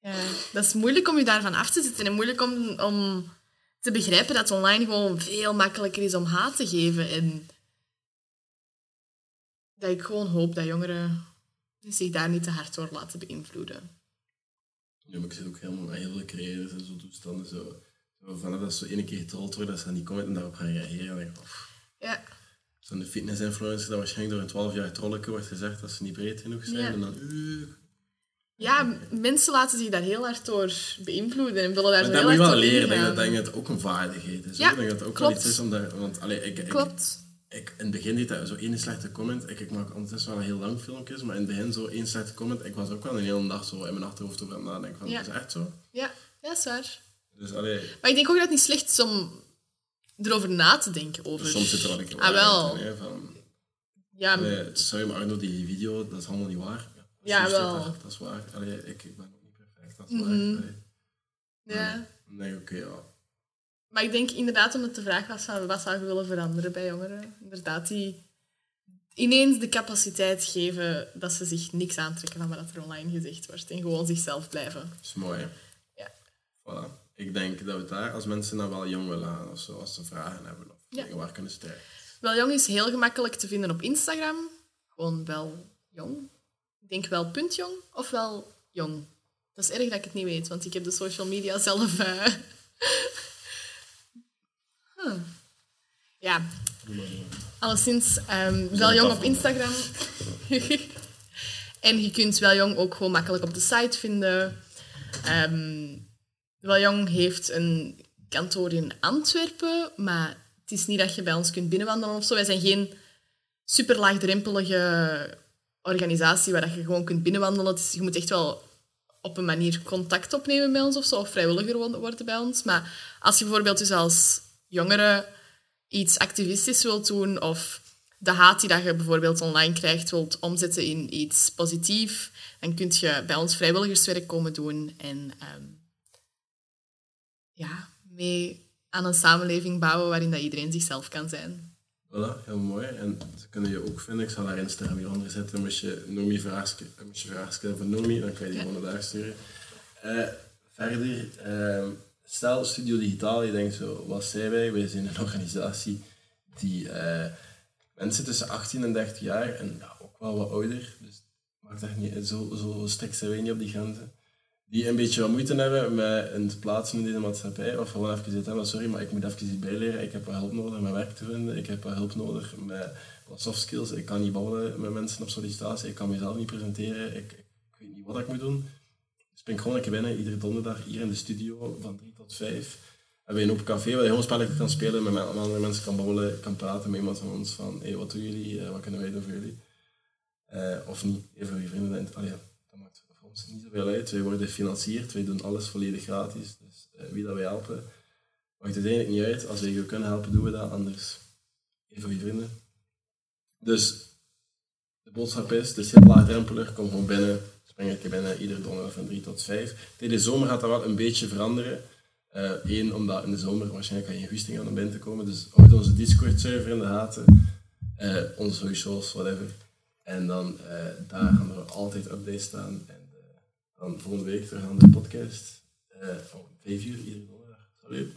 Ja, dat is moeilijk om je daarvan af te zetten en moeilijk om, om te begrijpen dat online gewoon veel makkelijker is om haat te geven. En dat ik gewoon hoop dat jongeren zich daar niet te hard door laten beïnvloeden. Ja, maar ik zit ook helemaal aan heel veel creators en zo toestanden. Zo vanaf dat ze zo ene keer getrold worden, dat ze die comment en daarop gaan reageren. Dan denk ik, of, Ja, Zo'n fitness-influencer dat waarschijnlijk door een 12 jaar trolletje wordt gezegd dat ze niet breed genoeg zijn. Ja. En dan, uh, ja mensen laten zich daar heel hard door beïnvloeden en willen daar Maar zo dat heel moet je hard wel leren. Ik denk ingaan. dat, denk dat het ook een vaardigheid is. Ja. Ik denk dat het ook wel klopt. iets is om daar... Want allee, ik, ik, Klopt. ik, in het begin deed dat zo één slechte comment. Ik, ik maak ondertussen wel een heel lang filmpjes, maar in het begin zo één slechte comment. Ik was ook wel een hele dag zo in mijn achterhoofd over aan het nadenken van, Ja. is dat echt zo? Ja, ja, dat is waar. Dus allee, Maar ik denk ook dat het niet slecht is om erover na te denken. Over... soms zit er wel een keer Ah, wel. in, van, Ja, allee, sorry, maar Arno, die video, dat is allemaal niet waar. Ja, wel. er- dat is waar. Allee, ik, ik ben ook niet perfect, dat is Mhm. waar. Allee, ja. denk ik, oké, ja. Maar ik denk inderdaad, omdat de vraag was van wat zou je willen veranderen bij jongeren, inderdaad die ineens de capaciteit geven dat ze zich niks aantrekken van wat er online gezegd wordt en gewoon zichzelf blijven. Dat is mooi, hè? Ja. Voilà. Ik denk dat we daar, als mensen nou wel jong willen gaan, of zo, als ze vragen hebben, of Ja. waar kunnen ze terecht. Wel jong is heel gemakkelijk te vinden op Instagram. Gewoon wel jong. Ik denk wel punt jong of wel jong. Dat is erg dat ik het niet weet, want ik heb de social media zelf... eh, huh. Ja, alleszins ehm, wel jong op Instagram. en je kunt wel jong ook gewoon makkelijk op de site vinden. Ehm wel jong heeft een kantoor in Antwerpen, maar het is niet dat je bij ons kunt binnenwandelen of zo. Wij zijn geen super laagdrempelige organisatie waar je gewoon kunt binnenwandelen. Je moet echt wel op een manier contact opnemen bij ons of zo, of vrijwilliger wo- worden bij ons. Maar als je bijvoorbeeld dus als jongere iets activistisch wilt doen of de haat die dat je bijvoorbeeld online krijgt wilt omzetten in iets positiefs, dan kun je bij ons vrijwilligerswerk komen doen en ehm, ja, mee aan een samenleving bouwen waarin dat iedereen zichzelf kan zijn. Voilà, heel mooi. En ze kunnen je ook vinden. Ik zal haar Instagram hieronder zetten. Moest je Nomi vragen, moest je vragen stellen voor Nomi, dan kan je die gewoon naar daar sturen. Eh, verder, ehm, stel Studio Digitaal, je denkt zo, wat zijn wij? Wij zijn een organisatie die eh, mensen tussen 18 en 30 jaar, en ja, ook wel wat ouder, dus maakt echt niet, zo, zo strikt zijn wij niet op die grenzen, die een beetje wat moeite hebben met een plaatsen in deze maatschappij, of gewoon even gezegd hebben, sorry, maar ik moet even iets bijleren, ik heb wat hulp nodig met werk te vinden, ik heb wat hulp nodig met soft skills, ik kan niet babbelen met mensen op sollicitatie, ik kan mezelf niet presenteren, ik, ik weet niet wat ik moet doen. Dus ben gewoon een keer binnen, iedere donderdag hier in de studio van 3 tot 5. Hebben we een open café waar je gewoon spelletjes kan spelen, met andere mensen kan babbelen, kan praten met iemand van ons van hey, wat doen jullie, Eh, wat kunnen wij doen voor jullie. Eh, of niet, even voor je vrienden allee, ja, dat maakt voor ons niet zoveel uit. Wij worden gefinancierd, wij doen alles volledig gratis. Dus eh, wie dat wij helpen, maakt het eigenlijk niet uit. Als wij je kunnen helpen, doen we dat, anders even je vrienden. Dus de boodschap is, het is heel laagdrempelig, kom gewoon binnen, spring een keer binnen, iedere donderdag van 3 tot 5. Tijdens de zomer gaat dat wel een beetje veranderen. Eén, omdat in de zomer waarschijnlijk geen goesting aan om binnen te komen. Dus houd onze Discord-server in de gaten. Eh, onze socials, whatever. En dan eh, daar gaan er altijd updates staan. Volgende week terug aan de podcast. eh om 5 uur, iedere donderdag. Salut.